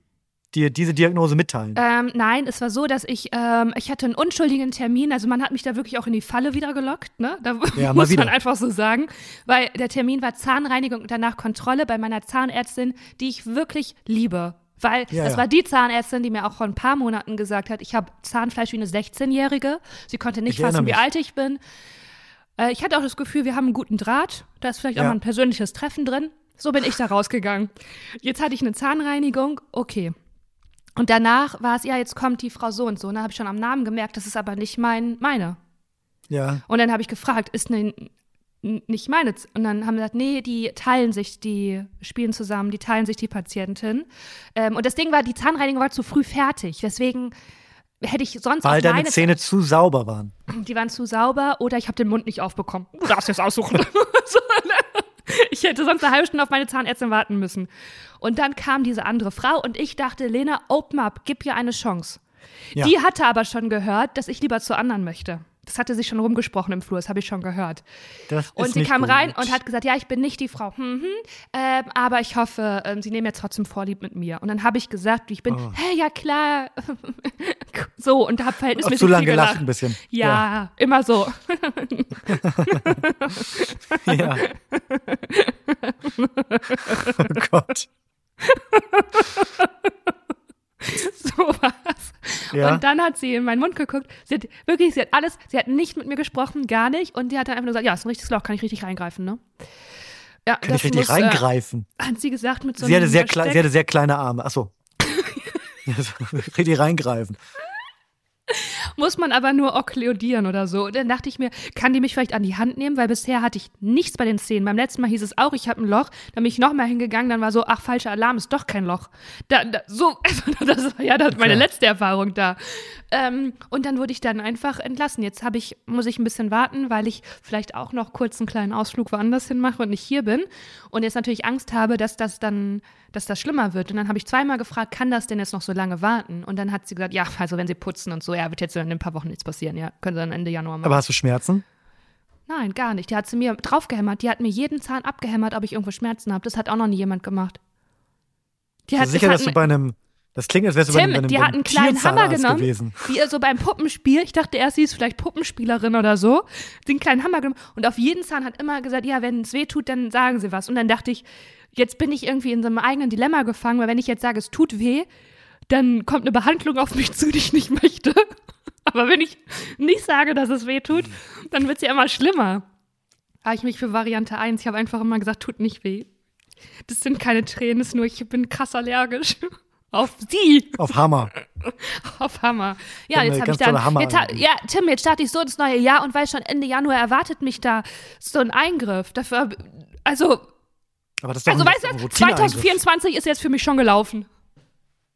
dir diese Diagnose mitteilen? Ähm, nein, es war so, dass ich, ähm, ich hatte einen unschuldigen Termin, also man hat mich da wirklich auch in die Falle wieder gelockt, ne? Da Ja, muss man einfach so sagen, weil der Termin war Zahnreinigung und danach Kontrolle bei meiner Zahnärztin, die ich wirklich liebe. Weil Ja, das ja. war die Zahnärztin, die mir auch vor ein paar Monaten gesagt hat, ich habe Zahnfleisch wie eine 16-Jährige. Sie konnte nicht Ich fassen, wie alt ich bin. Äh, ich hatte auch das Gefühl, wir haben einen guten Draht. Da ist vielleicht auch Ja. mal ein persönliches Treffen drin. So bin ich da rausgegangen. Jetzt hatte ich eine Zahnreinigung, okay. Und danach war es, ja, jetzt kommt die Frau so und so. Und dann habe ich schon am Namen gemerkt, das ist aber nicht mein, meine. ja. Und dann habe ich gefragt, ist ne, nicht meine? Und dann haben sie gesagt, nee, die teilen sich, die spielen zusammen, die teilen sich die Patientin. Ähm, und das Ding war, die Zahnreinigung war zu früh fertig. Deswegen hätte ich sonst Weil deine Zähne zu sauber waren. die waren zu sauber oder ich habe den Mund nicht aufbekommen. Du darfst jetzt aussuchen. So, ne? ich hätte sonst eine halbe Stunde auf meine Zahnärztin warten müssen. Und dann kam diese andere Frau und ich dachte, Lena, open up, gib ihr eine Chance. Ja. Die hatte aber schon gehört, dass ich lieber zu anderen möchte. Das hatte sich schon rumgesprochen im Flur, das habe ich schon gehört. Das Und sie kam gut. rein und hat gesagt, ja, ich bin nicht die Frau, hm, hm, ähm, aber ich hoffe, ähm, sie nehmen jetzt trotzdem Vorlieb mit mir. Und dann habe ich gesagt, wie ich bin, Oh. hey, ja klar, so und habe Hast verhältnismäßig zu lange viel gelacht ein bisschen. Ja, immer so. Ja. oh Gott. So war's. Ja. Und dann hat sie in meinen Mund geguckt. Sie hat wirklich, sie hat alles, sie hat nicht mit mir gesprochen, gar nicht. Und die hat dann einfach nur gesagt, ja, ist ein richtiges Loch, kann ich richtig reingreifen, ne? Ja, Kann ich richtig reingreifen? Äh, hat sie gesagt mit so sie, hatte einem sehr klei- Besteck. sie hatte sehr kleine Arme. Achso. richtig reingreifen. Muss man aber nur okkludieren oder so. Und dann dachte ich mir, kann die mich vielleicht an die Hand nehmen? Weil bisher hatte ich nichts bei den Zähnen. Beim letzten Mal hieß es auch, ich habe ein Loch. Dann bin ich nochmal hingegangen, dann war so, ach, falscher Alarm, ist doch kein Loch. Da, da, so, das war ja das meine letzte Erfahrung da. Ähm, und dann wurde ich dann einfach entlassen. Jetzt habe ich, muss ich ein bisschen warten, weil ich vielleicht auch noch kurz einen kleinen Ausflug woanders hin mache und nicht hier bin. Und jetzt natürlich Angst habe, dass das dann, dass das schlimmer wird. Und dann habe ich zweimal gefragt, kann das denn jetzt noch so lange warten? Und dann hat sie gesagt, ja, also wenn sie putzen und so, ja, wird jetzt in ein paar Wochen nichts passieren, ja. Können sie dann Ende Januar machen. Aber hast du Schmerzen? Nein, gar nicht. Die hat sie mir draufgehämmert. Die hat mir jeden Zahn abgehämmert, ob ich irgendwo Schmerzen habe. Das hat auch noch nie jemand gemacht. Die hat, sicher, das dass du bei einem. Das klingt, als wärst du bei einem, bei Tim, einem, die hat einen kleinen Hammer genommen, gewesen. wie so beim Puppenspiel. Ich dachte erst, sie ist vielleicht Puppenspielerin oder so. Den kleinen Hammer genommen und auf jeden Zahn hat immer gesagt, ja, wenn es weh tut, dann sagen sie was. Und dann dachte ich, jetzt bin ich irgendwie in so einem eigenen Dilemma gefangen, weil wenn ich jetzt sage, es tut weh, dann kommt eine Behandlung auf mich zu, die ich nicht möchte. Aber wenn ich nicht sage, dass es weh tut, dann wird es ja immer schlimmer. Habe ich mich für Variante 1. Ich habe einfach immer gesagt, tut nicht weh. Das sind keine Tränen, das ist nur, ich bin krass allergisch. Auf sie. Auf Hammer. Auf Hammer. Ja, jetzt habe ich dann. Jetzt ha, ja, Tim, jetzt starte ich so ins neue Jahr und weiß schon, Ende Januar erwartet mich da so ein Eingriff. Dafür, also, Aber das ist doch Also ein, weißt du, Routineeingriff. 2024 ist jetzt für mich schon gelaufen.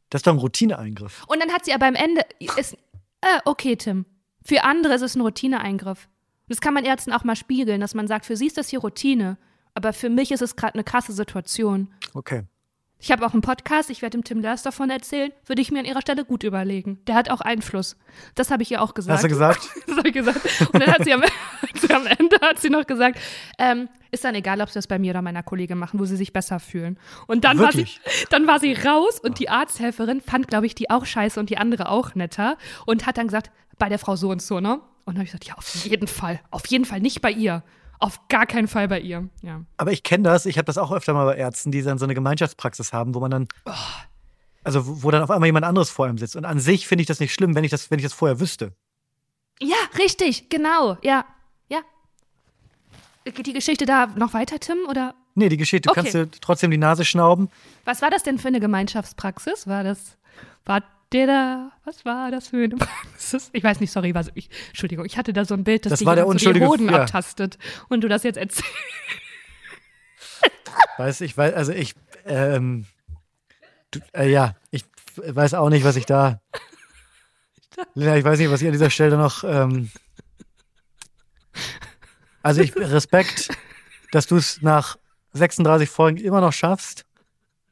Das ist doch ein Routineeingriff. Und dann hat sie aber am Ende, ist, äh, okay, Tim. Für andere ist es ein Routineeingriff. Das kann man Ärzten auch mal spiegeln, dass man sagt, für sie ist das hier Routine. Aber für mich ist es gerade eine krasse Situation. Okay. Ich habe auch einen Podcast, ich werde dem Tim Lers davon erzählen, würde ich mir an ihrer Stelle gut überlegen. Der hat auch Einfluss. Das habe ich ihr auch gesagt. Hast du gesagt? Das habe ich gesagt. Und dann hat sie am, am Ende hat sie noch gesagt, ähm, ist dann egal, ob sie das bei mir oder meiner Kollegin machen, wo sie sich besser fühlen. Und dann war, sie, dann war sie raus und die Arzthelferin fand, glaube ich, die auch scheiße und die andere auch netter und hat dann gesagt, bei der Frau so und so, ne? Und dann habe ich gesagt, ja, auf jeden Fall. Auf jeden Fall nicht bei ihr. Auf gar keinen Fall bei ihr. Ja. Aber ich kenne das, ich habe das auch öfter mal bei Ärzten, die dann so eine Gemeinschaftspraxis haben, wo man dann. Oh. Also, wo wo dann auf einmal jemand anderes vor einem sitzt. Und an sich finde ich das nicht schlimm, wenn ich das, wenn ich das vorher wüsste. Ja, richtig, genau. Ja, ja. Geht die Geschichte da noch weiter, Tim? Oder Nee, die Geschichte, du Okay. kannst dir trotzdem die Nase schnauben. was war das denn für eine Gemeinschaftspraxis? War das, war der da, was war das für eine? Ich weiß nicht, sorry, was, ich, Entschuldigung, ich hatte da so ein Bild, dass Das die war der so die Hoden ja. abtastet und du das jetzt erzählst. Weiß ich, weiß, also ich, ähm, du, äh, ja, ich weiß auch nicht, was ich da. Lena, ich weiß nicht, was ich an dieser Stelle noch. Ähm, also ich Respekt, dass du es nach 36 Folgen immer noch schaffst,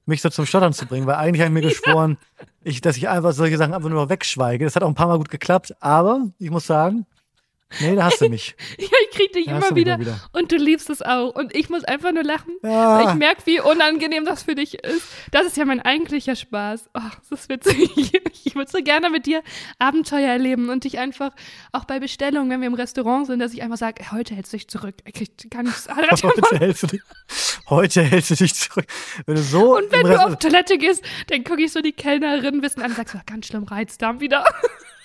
mich so zum Stottern zu bringen, weil eigentlich habe ich mir geschworen, ich, dass ich einfach solche Sachen einfach nur wegschweige. Das hat auch ein paar Mal gut geklappt, aber ich muss sagen, nee, da hast du mich. Ja, ich krieg dich immer wieder, wieder. und du liebst es auch. Und ich muss einfach nur lachen, Ja. weil ich merke, wie unangenehm das für dich ist. Das ist ja mein eigentlicher Spaß. Ach, das ist witzig. Ich würde so gerne mit dir Abenteuer erleben und dich einfach auch bei Bestellungen, wenn wir im Restaurant sind, dass ich einfach sage, heute hältst du dich zurück. Er kriegt gar nichts. Heute hältst, du dich, heute hältst du dich zurück. Wenn du so Und wenn du auf Toilette gehst, dann gucke ich so die Kellnerin wissen an und sag so, ganz schlimm, Reizdarm wieder.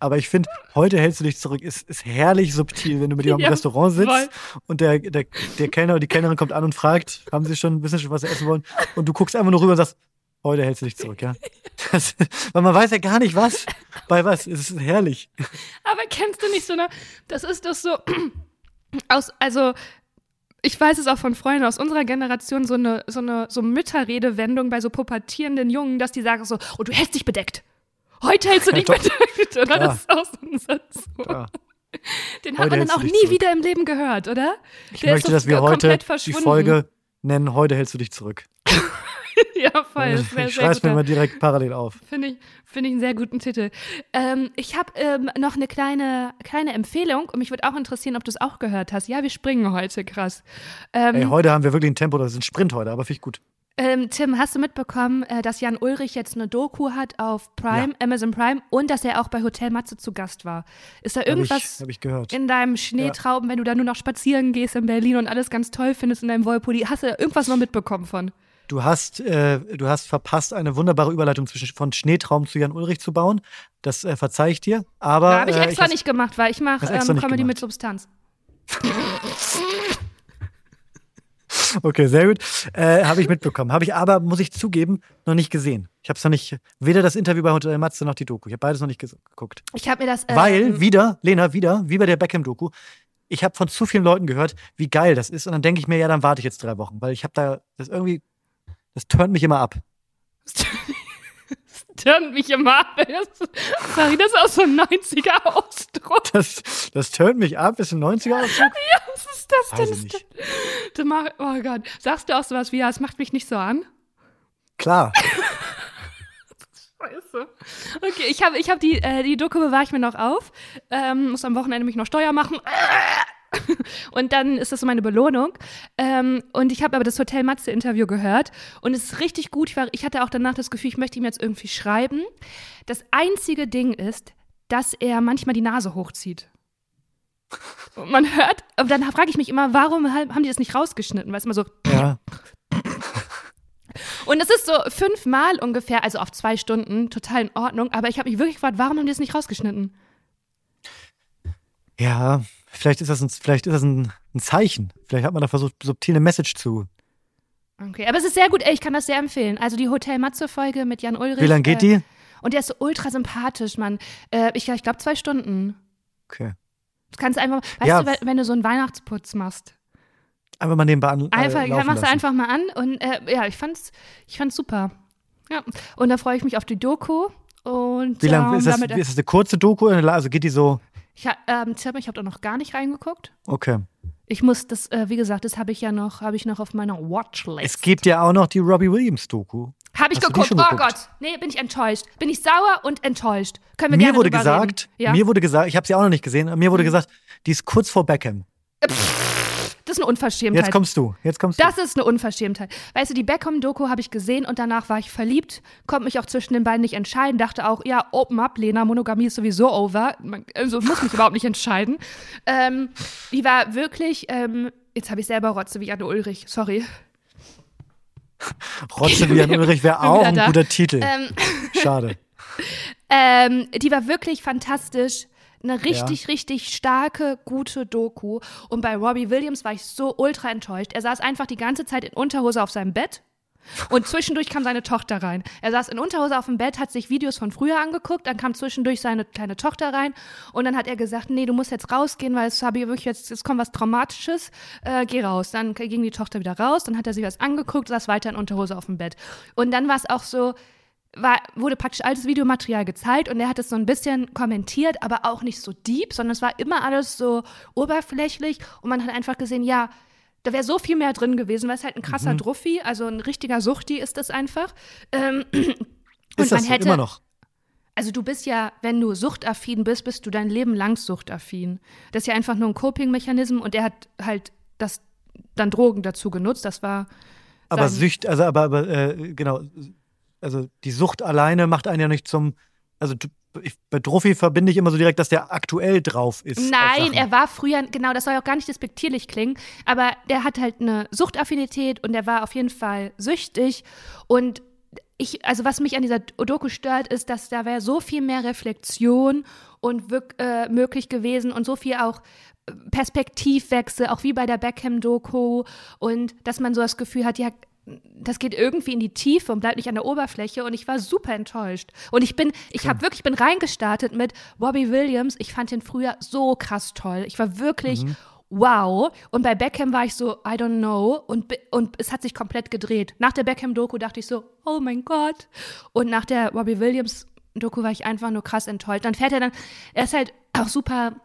Aber ich finde, heute hältst du dich zurück, ist, ist herrlich subtil, wenn du mit jemandem Ja, im Restaurant sitzt voll. und der, der, der Kellner oder die Kellnerin kommt an und fragt, haben sie schon, wissen sie schon, was sie essen wollen? Und du guckst einfach nur rüber und sagst, heute hältst du dich zurück, ja? Das, weil man weiß ja gar nicht, was, bei was. Es ist herrlich. Aber kennst du nicht so eine, das ist doch so, aus, also, ich weiß es auch von Freunden aus unserer Generation, so eine, so eine, so Mütterredewendung bei so pubertierenden Jungen, dass die sagen so, oh, du hältst dich bedeckt. Heute hältst du dich bedeckt, oder? Das ist auch so ein Satz. Ja. Den hat Heute man dann auch nie zurück. wieder im Leben gehört, oder? Ich Der möchte, dass wir heute die. Folge nennen, heute hältst du dich zurück. ja, voll. Ich sehr schreib's mir mal direkt parallel auf. Finde ich, finde ich einen sehr guten Titel. Ähm, ich habe ähm, noch eine kleine, kleine Empfehlung und mich würde auch interessieren, ob du es auch gehört hast. Ja, wir springen heute, krass. Ähm, Ey, heute haben wir wirklich ein Tempo, das ist ein Sprint heute, aber finde ich gut. Ähm, Tim, hast du mitbekommen, äh, dass Jan Ulrich jetzt eine Doku hat auf Prime, Amazon Prime und dass er auch bei Hotel Matze zu Gast war? Ist da ich, irgendwas hab ich gehört. in deinem Schneetrauben, wenn du da nur noch spazieren gehst in Berlin und alles ganz toll findest in deinem Wollpulli? Hast du da irgendwas noch mitbekommen von? Du hast, äh, du hast verpasst, eine wunderbare Überleitung zwischen von Schneetraum zu Jan Ulrich zu bauen. Das äh, verzeih ich dir. Aber habe ich äh, extra hast- nicht gemacht, weil ich mache ähm, Comedy mit Substanz. Okay, sehr gut. Äh, habe ich mitbekommen. Habe ich aber, muss ich zugeben, noch nicht gesehen. Ich habe es noch nicht, weder das Interview bei Hotel Matze noch die Doku. Ich habe beides noch nicht geguckt. Ich habe mir das. äh, Weil, wieder, Lena, wieder, wie bei der Beckham-Doku, ich habe von zu vielen Leuten gehört, wie geil das ist. Und dann denke ich mir, ja, dann warte ich jetzt drei Wochen, weil ich habe da, das irgendwie, das turnt mich immer ab. Das turnt mich immer ab. Das, sorry, das ist auch so ein 90er-Ausdruck. Das, das turnt mich ab. Ist ein 90er-Ausdruck? Was ist das Weiß denn? Du mach, oh Gott. Sagst du auch sowas wie, ja, es macht mich nicht so an? Klar. Scheiße. Okay, ich habe ich hab die, äh, die Doku bewahre ich mir noch auf. Ähm, muss am Wochenende mich noch Steuer machen. Und dann ist das so meine Belohnung. Ähm, und ich habe aber das Hotel Matze-Interview gehört. Und es ist richtig gut. Ich, war, ich hatte auch danach das Gefühl, ich möchte ihm jetzt irgendwie schreiben. Das einzige Ding ist, dass er manchmal die Nase hochzieht. Und man hört, aber dann frage ich mich immer, warum haben die das nicht rausgeschnitten? Weil es immer so, Ja. und es ist so fünfmal ungefähr, also auf zwei Stunden, total in Ordnung. Aber ich habe mich wirklich gefragt, warum haben die das nicht rausgeschnitten? Ja, vielleicht ist das ein, vielleicht ist das ein, ein Zeichen. Vielleicht hat man da versucht, subtil eine Message zu. Okay, aber es ist sehr gut, ey, ich kann das sehr empfehlen. Also die Hotel Matze-Folge mit Jan Ulrich. Wie lange geht äh, die? Und der ist so ultra sympathisch, Mann. Äh, ich ich glaube zwei Stunden. Okay. Du kannst einfach, weißt Ja. du, wenn, du so einen Weihnachtsputz machst, Einfach mal nebenbei an. Einfach, äh, ja, laufen machst du einfach mal an und äh, ja, ich fand's, ich fand's super. Ja, und da freue ich mich auf die Doku und Wie lange ähm, ist das? damit, Ist das eine kurze Doku? Also geht die so. ich, ähm, ich habe da noch gar nicht reingeguckt. Okay. Ich muss das, äh, wie gesagt, das habe ich ja noch, habe ich noch auf meiner Watchlist. Es gibt ja auch noch die Robbie Williams Doku. Habe ich du geguckt. Oh geguckt? Gott. Nee, bin ich enttäuscht. Bin ich sauer und enttäuscht. Können wir Mir gerne wurde gesagt. Ja? mir wurde gesagt, ich habe sie auch noch nicht gesehen, mir wurde gesagt, die ist kurz vor Beckham. das ist eine Unverschämtheit. Jetzt kommst du, jetzt kommst das ist eine Unverschämtheit. Weißt du, die Beckham-Doku habe ich gesehen und danach war ich verliebt, konnte mich auch zwischen den beiden nicht entscheiden, dachte auch, ja, open up, Lena, Monogamie ist sowieso over. Man, also muss mich überhaupt nicht entscheiden. Ähm, die war wirklich, ähm, jetzt habe ich selber Rotze wie Anne Ulrich, sorry. Rotze wie ein Ulrich wäre auch ein da. guter Titel. Ähm, Schade. Ähm, die war wirklich fantastisch. Eine richtig, richtig starke, gute Doku. Und bei Robbie Williams war ich so ultra enttäuscht. Er saß einfach die ganze Zeit in Unterhose auf seinem Bett. Und zwischendurch kam seine Tochter rein. Er saß in Unterhose auf dem Bett, hat sich Videos von früher angeguckt, dann kam zwischendurch seine kleine Tochter rein und dann hat er gesagt, nee, du musst jetzt rausgehen, weil es habe ich wirklich jetzt, es kommt was Traumatisches, äh, geh raus. Dann ging die Tochter wieder raus, dann hat er sich was angeguckt, saß weiter in Unterhose auf dem Bett. Und dann war es auch so, war, wurde praktisch altes Videomaterial gezeigt und er hat es so ein bisschen kommentiert, aber auch nicht so deep, sondern es war immer alles so oberflächlich und man hat einfach gesehen, ja, da wäre so viel mehr drin gewesen, weil es halt ein krasser Druffi, also ein richtiger Suchti ist das einfach. Ähm, und Ist das man hätte, immer noch? also du bist ja, wenn du suchtaffin bist, bist du dein Leben lang suchtaffin. Das ist ja einfach nur ein Coping-Mechanismus und er hat halt das dann Drogen dazu genutzt. Das war Aber Sücht, also aber, aber äh, genau, also die Sucht alleine macht einen ja nicht zum, also ich, bei Trophy verbinde ich immer so direkt, dass der aktuell drauf ist. Nein, er war früher, genau, das soll ja auch gar nicht despektierlich klingen, aber der hat halt eine Suchtaffinität und der war auf jeden Fall süchtig und ich, also was mich an dieser Doku stört, ist, dass da wäre so viel mehr Reflexion und wirk, äh, möglich gewesen und so viel auch äh, Perspektivwechsel, auch wie bei der Beckham-Doku und dass man so das Gefühl hat, ja, das geht irgendwie in die Tiefe und bleibt nicht an der Oberfläche und ich war super enttäuscht. Und ich bin, ich habe wirklich, bin reingestartet mit Bobby Williams. Ich fand den früher so krass toll. Ich war wirklich wow. Und bei Beckham war ich so, I don't know. Und, und es hat sich komplett gedreht. Nach der Beckham-Doku dachte ich so, oh mein Gott. Und nach der Bobby Williams-Doku war ich einfach nur krass enttäuscht. Dann fährt er dann, er ist halt auch super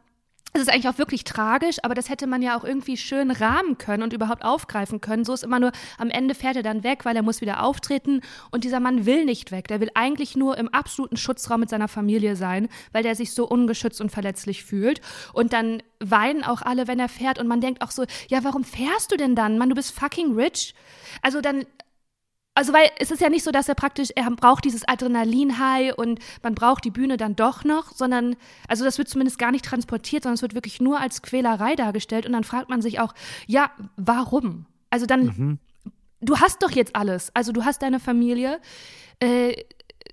es ist eigentlich auch wirklich tragisch, aber das hätte man ja auch irgendwie schön rahmen können und überhaupt aufgreifen können. So ist immer nur, am Ende fährt er dann weg, weil er muss wieder auftreten und dieser Mann will nicht weg. Der will eigentlich nur im absoluten Schutzraum mit seiner Familie sein, weil der sich so ungeschützt und verletzlich fühlt. Und dann weinen auch alle, wenn er fährt und man denkt auch so, ja, warum fährst du denn dann? Mann, du bist fucking rich. Also dann also weil es ist ja nicht so, dass er praktisch, er braucht dieses Adrenalin-High und man braucht die Bühne dann doch noch, sondern, also das wird zumindest gar nicht transportiert, sondern es wird wirklich nur als Quälerei dargestellt und dann fragt man sich auch, ja, warum? Also dann, du hast doch jetzt alles, also du hast deine Familie, äh,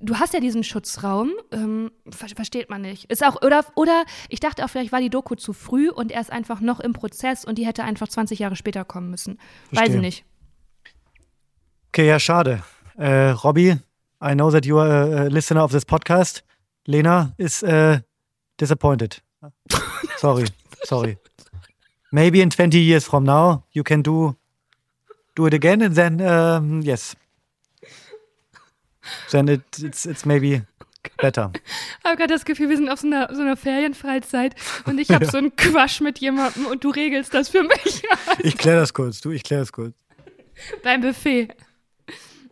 du hast ja diesen Schutzraum, ähm, ver versteht man nicht. Ist auch, oder, oder ich dachte auch, vielleicht war die Doku zu früh und er ist einfach noch im Prozess und die hätte einfach 20 Jahre später kommen müssen. Weiß Verstehe. ich nicht. Okay, ja, schade. Äh, Robbie, I know that you are a listener of this podcast. Lena is uh, disappointed. Sorry, sorry. Maybe in 20 years from now you can do do it again and then um, yes. Then it, it's it's maybe better. Ich habe gerade das Gefühl, wir sind auf so einer, so einer Ferienfreizeit und ich habe so einen Quatsch mit jemandem und du regelst das für mich Ich kläre das kurz, du, ich kläre das kurz. beim Buffet.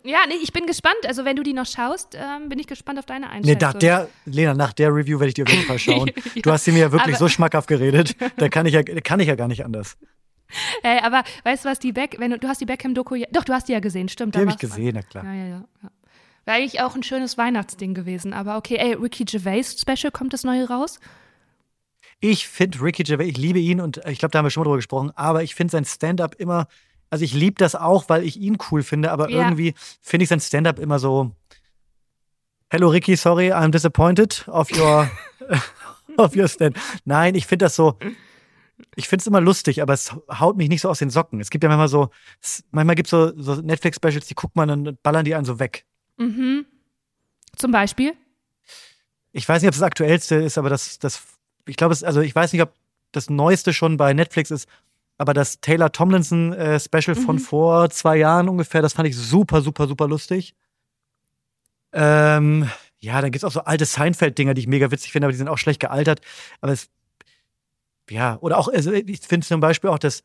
Ja, nee, ich bin gespannt. Also, wenn du die noch schaust, ähm, bin ich gespannt auf deine Einschätzung. Nee, nach der, Lena, nach der Review werde ich dir auf jeden Fall schauen. Ja, Du hast sie mir ja wirklich so schmackhaft geredet. Da kann ich ja, kann ich ja gar nicht anders. Ey, aber weißt du was, die Beck, wenn du, du hast die Beckham-Doku, ja, doch, du hast die ja gesehen, stimmt. Die habe ich gesehen, na klar. Ja, ja, ja. ja. Wäre eigentlich auch ein schönes Weihnachtsding gewesen, aber okay, ey, Ricky Gervais Special, kommt das neue raus? Ich finde Ricky Gervais, ich liebe ihn und ich glaube, da haben wir schon mal drüber gesprochen, aber ich finde sein Stand-up immer, also ich liebe das auch, weil ich ihn cool finde, aber Ja. irgendwie finde ich sein Stand-up immer so, Hello Ricky, sorry, I'm disappointed of your, of your stand. Nein, ich finde das so, ich finde es immer lustig, aber es haut mich nicht so aus den Socken. Es gibt ja manchmal so, manchmal gibt es so, so Netflix-Specials, die guckt man und ballern die einen so weg. Mhm. Zum Beispiel? Ich weiß nicht, ob es das aktuellste ist, aber das, das, ich glaube, es, also ich weiß nicht, ob das Neueste schon bei Netflix ist. Aber das Taylor Tomlinson äh, Special von Mhm. vor zwei Jahren ungefähr, das fand ich super, super, super lustig. Ähm, ja, dann gibt's auch so alte Seinfeld-Dinger, die ich mega witzig finde, aber die sind auch schlecht gealtert. Aber es, ja, oder auch, also ich finde zum Beispiel auch das,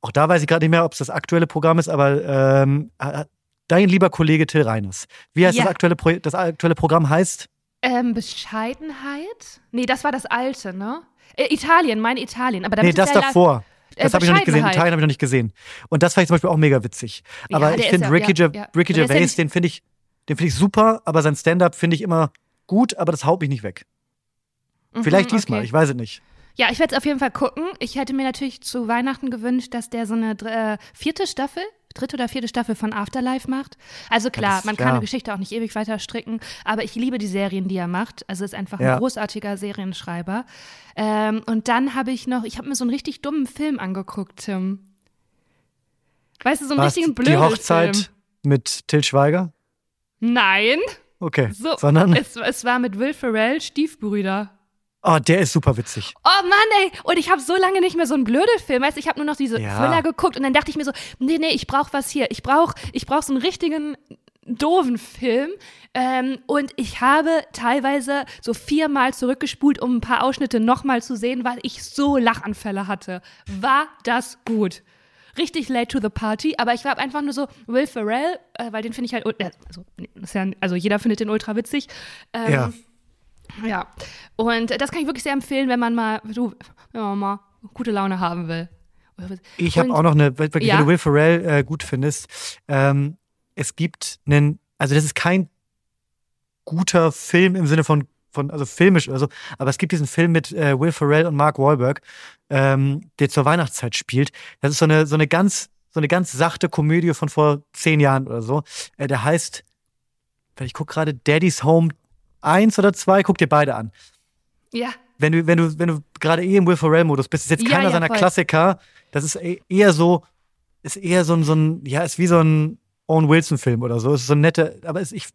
auch da weiß ich gerade nicht mehr, ob es das aktuelle Programm ist, aber ähm, äh, dein lieber Kollege Till Reiners. Wie heißt Ja. das aktuelle Pro das aktuelle Programm heißt? Ähm, Bescheidenheit? Nee, das war das alte, ne? Äh, Italien, mein Italien. Aber da Nee, das ja davor. Äh, Das habe ich noch nicht gesehen. Italien habe ich noch nicht gesehen. Und das fand ich zum Beispiel auch mega witzig. Ja, Aber der ich finde ja- Ricky, ja, ja. Ricky ja Gervais, den finde ich, den finde ich super, aber sein Stand-up finde ich immer gut, aber das haut mich nicht weg. Mhm, Vielleicht diesmal, okay. ich weiß es nicht. Ja, ich werde es auf jeden Fall gucken. Ich hätte mir natürlich zu Weihnachten gewünscht, dass der so eine äh, vierte Staffel, dritte oder vierte Staffel von Afterlife macht. Also klar, das- man kann ja. eine Geschichte auch nicht ewig weiter stricken, aber ich liebe die Serien, die er macht. Also ist einfach Ja. ein großartiger Serienschreiber. Ähm, und dann habe ich noch, ich habe mir so einen richtig dummen Film angeguckt, Tim. Weißt du, so einen War's richtigen die blöden Hochzeit Film. mit Till Schweiger? Nein, Okay. so, Sondern, es, es war mit Will Ferrell, Stiefbrüder. Oh, der ist super witzig. Oh Mann, ey. Und ich habe so lange nicht mehr so einen Blödel-Film. Weißt du, ich habe nur noch diese Ja. Thriller geguckt und dann dachte ich mir so, nee, nee, ich brauche was hier. Ich brauche ich brauch so einen richtigen doofen Film. Ähm, und ich habe teilweise so viermal zurückgespult, um ein paar Ausschnitte nochmal zu sehen, weil ich so Lachanfälle hatte. War das gut? Richtig late to the party, aber ich war einfach nur so, Will Ferrell, äh, weil den finde ich halt, äh, also, also jeder findet den ultra witzig. Ähm, Ja. Ja, und das kann ich wirklich sehr empfehlen, wenn man mal, du, wenn man mal gute Laune haben will. Ich habe auch noch eine, wirklich, Ja. wenn du Will Ferrell äh, gut findest, ähm, es gibt einen, also das ist kein guter Film im Sinne von, von also filmisch oder so, aber es gibt diesen Film mit äh, Will Ferrell und Mark Wahlberg, ähm, der zur Weihnachtszeit spielt. Das ist so eine, so eine ganz, so eine ganz sachte Komödie von vor zehn Jahren oder so. Äh, der heißt, ich guck gerade Daddy's Home 1 oder 2, guck dir beide an Ja, wenn du, wenn du, wenn du gerade eh im Will Ferrell-Modus bist, ist jetzt Ja, keiner ja, seiner voll. Klassiker. Das ist e- eher so, ist eher so ein, so ein, ja, ist wie so ein Owen Wilson-Film oder so. Ist so ein nette, aber es, ich,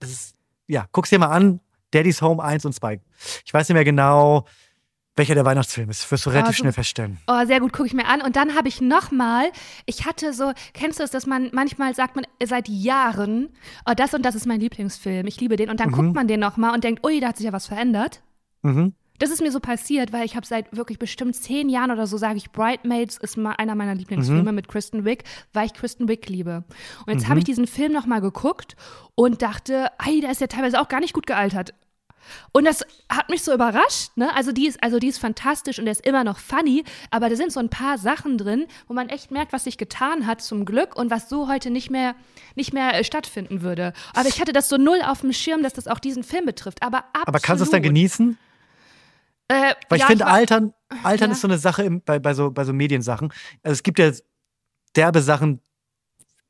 das ist, ja, guck's dir mal an. Daddy's Home 1 und 2. Ich weiß nicht mehr genau, welcher der Weihnachtsfilm ist. Wirst du relativ so- schnell feststellen. oh, sehr gut, gucke ich mir an. Und dann habe ich nochmal, ich hatte so, kennst du es, dass man manchmal sagt man seit Jahren, oh, das und das ist mein Lieblingsfilm, ich liebe den. Und dann Mhm. guckt man den nochmal und denkt, ui, da hat sich ja was verändert. Mhm. Das ist mir so passiert, weil ich habe seit wirklich bestimmt zehn Jahren oder so, sage ich, Bridesmaids ist mal einer meiner Lieblingsfilme mit Kristen Wiig, weil ich Kristen Wiig liebe. Und jetzt habe ich diesen Film nochmal geguckt und dachte, ei, der ist ja teilweise auch gar nicht gut gealtert. Und das hat mich so überrascht, ne? Also die ist, also die ist fantastisch und der ist immer noch funny, aber da sind so ein paar Sachen drin, wo man echt merkt, was sich getan hat zum Glück und was so heute nicht mehr, nicht mehr äh, stattfinden würde. Aber ich hatte das so null auf dem Schirm, dass das auch diesen Film betrifft. Aber absolut. Aber kannst du es dann genießen? Äh, Weil ich ja, finde, war- Altern, Altern Ja. ist so eine Sache im, bei, bei, so, bei so Mediensachen. Also es gibt ja derbe Sachen,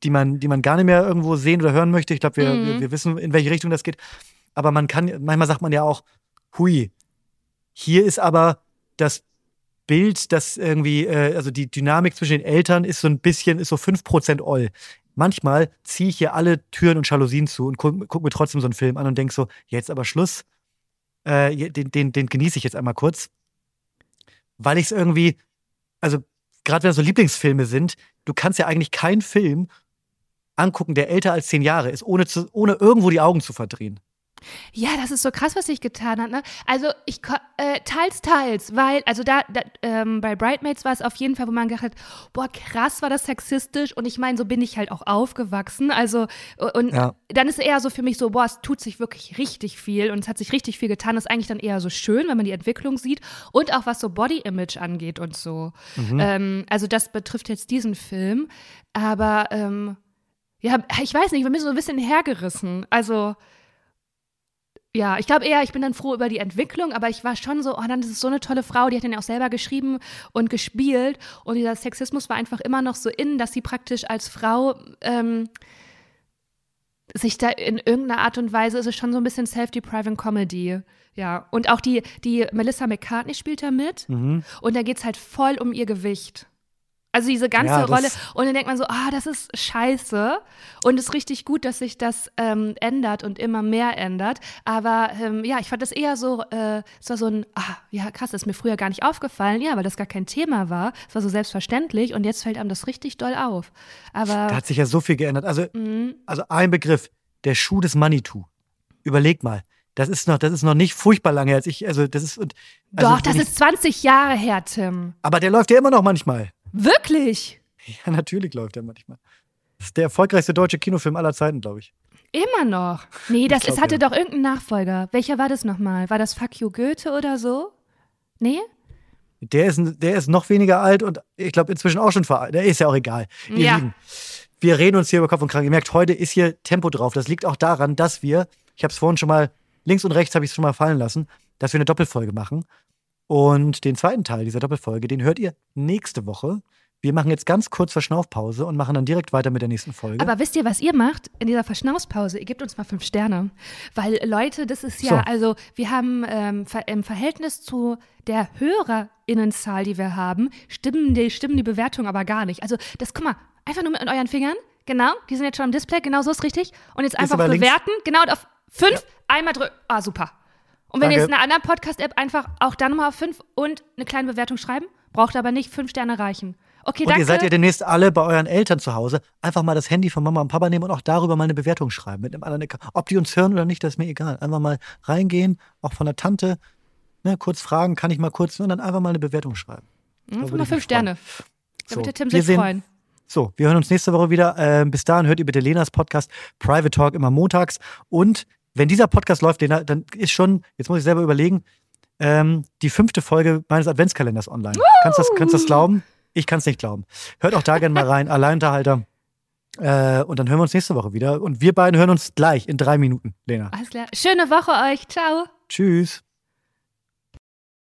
die man, die man gar nicht mehr irgendwo sehen oder hören möchte. Ich glaube, wir, Mhm. wir, wir wissen, in welche Richtung das geht. Aber man kann, manchmal sagt man ja auch, hui, hier ist aber das Bild, das irgendwie, äh, also die Dynamik zwischen den Eltern ist so ein bisschen, ist so 5% Oll. Manchmal ziehe ich hier alle Türen und Jalousien zu und gucke guck mir trotzdem so einen Film an und denke so, jetzt aber Schluss. Äh, den, den, den genieße ich jetzt einmal kurz. Weil ich es irgendwie, also gerade wenn das so Lieblingsfilme sind, du kannst ja eigentlich keinen Film angucken, der älter als zehn Jahre ist, ohne, zu, ohne irgendwo die Augen zu verdrehen. Ja, das ist so krass, was sich getan hat. Ne? Also ich äh, teils, teils, weil also da, da ähm, bei Bridesmaids war es auf jeden Fall, wo man gedacht hat, boah krass, war das sexistisch und ich meine, so bin ich halt auch aufgewachsen. Also und Ja. dann ist eher so für mich so, boah, es tut sich wirklich richtig viel und es hat sich richtig viel getan. Das ist eigentlich dann eher so schön, wenn man die Entwicklung sieht und auch was so Body Image angeht und so. Ähm, also das betrifft jetzt diesen Film, aber ähm, ja, ich weiß nicht, wir sind so ein bisschen hergerissen. Also ja, ich glaube eher, ich bin dann froh über die Entwicklung, aber ich war schon so, oh, dann ist es so eine tolle Frau, die hat den ja auch selber geschrieben und gespielt und dieser Sexismus war einfach immer noch so in, dass sie praktisch als Frau ähm, sich da in irgendeiner Art und Weise ist es schon so ein bisschen self-depriving Comedy. Ja, und auch die, die Melissa McCartney spielt da mit Mhm. und da geht es halt voll um ihr Gewicht. Also diese ganze Ja, Rolle. Und dann denkt man so, ah, das ist scheiße. Und es ist richtig gut, dass sich das ähm, ändert und immer mehr ändert. Aber ähm, ja, ich fand das eher so, äh, es war so ein, ah, ja, krass, das ist mir früher gar nicht aufgefallen. Ja, weil das gar kein Thema war. Es war so selbstverständlich und jetzt fällt einem das richtig doll auf. Da Aber hat sich ja so viel geändert. Also, Mhm. also ein Begriff, der Schuh des Manitou. Überleg mal. Das ist noch, das ist noch nicht furchtbar lange her als ich, also das ist, und- also doch, das ist 20 Jahre her, Tim. aber der läuft ja immer noch manchmal. Wirklich? Ja, natürlich läuft der manchmal. Das ist der erfolgreichste deutsche Kinofilm aller Zeiten, glaube ich. Immer noch. Nee, das glaub, es hatte ja. doch irgendeinen Nachfolger. Welcher war das nochmal? War das Fuck You Goethe oder so? Nee? Der ist, der ist noch weniger alt und ich glaube inzwischen auch schon veraltet. Der ist ja auch egal. Ihr Ja. Lieben, wir reden uns hier über Kopf und Kragen. Ihr merkt, heute ist hier Tempo drauf. Das liegt auch daran, dass wir, ich habe es vorhin schon mal, links und rechts habe ich es schon mal fallen lassen, dass wir eine Doppelfolge machen. Und den zweiten Teil dieser Doppelfolge, den hört ihr nächste Woche. Wir machen jetzt ganz kurz Verschnaufpause und machen dann direkt weiter mit der nächsten Folge. Aber wisst ihr, was ihr macht in dieser Verschnaufspause? Ihr gebt uns mal fünf Sterne. Weil, Leute, das ist ja, So. also, wir haben ähm, im Verhältnis zu der HörerInnenzahl, die wir haben, stimmen die, stimmen die Bewertungen aber gar nicht. Also, das, guck mal, einfach nur mit euren Fingern. Genau, die sind jetzt schon am Display, genau so ist richtig. Und jetzt einfach aber links. bewerten, genau, und auf fünf, einmal drücken. Ah, super. Und wenn ihr Danke. jetzt in einer anderen Podcast-App einfach auch dann nochmal auf fünf und eine kleine Bewertung schreiben, braucht aber nicht fünf Sterne reichen. Okay, und danke. ihr seid ja demnächst alle bei euren Eltern zu Hause. Einfach mal das Handy von Mama und Papa nehmen und auch darüber mal eine Bewertung schreiben. Mit einem anderen Account. Ob die uns hören oder nicht, das ist mir egal. Einfach mal reingehen, auch von der Tante, ne, kurz fragen, kann ich mal kurz, und dann einfach mal eine Bewertung schreiben. Hm, würde mal fünf Sterne. So, Damit der Tim sich sehen- freuen. So, wir hören uns nächste Woche wieder. Ähm, bis dahin hört ihr bitte Lenas Podcast Private Talk immer montags. Und wenn dieser Podcast läuft, Lena, dann ist schon, jetzt muss ich selber überlegen, ähm, die fünfte Folge meines Adventskalenders online. Kannst du das, kannst das glauben? Ich kann es nicht glauben. Hört auch da gerne mal rein. Alleinunterhalter. Äh, und dann hören wir uns nächste Woche wieder. Und wir beiden hören uns gleich in drei Minuten, Lena. Alles klar. Schöne Woche euch. Ciao. Tschüss.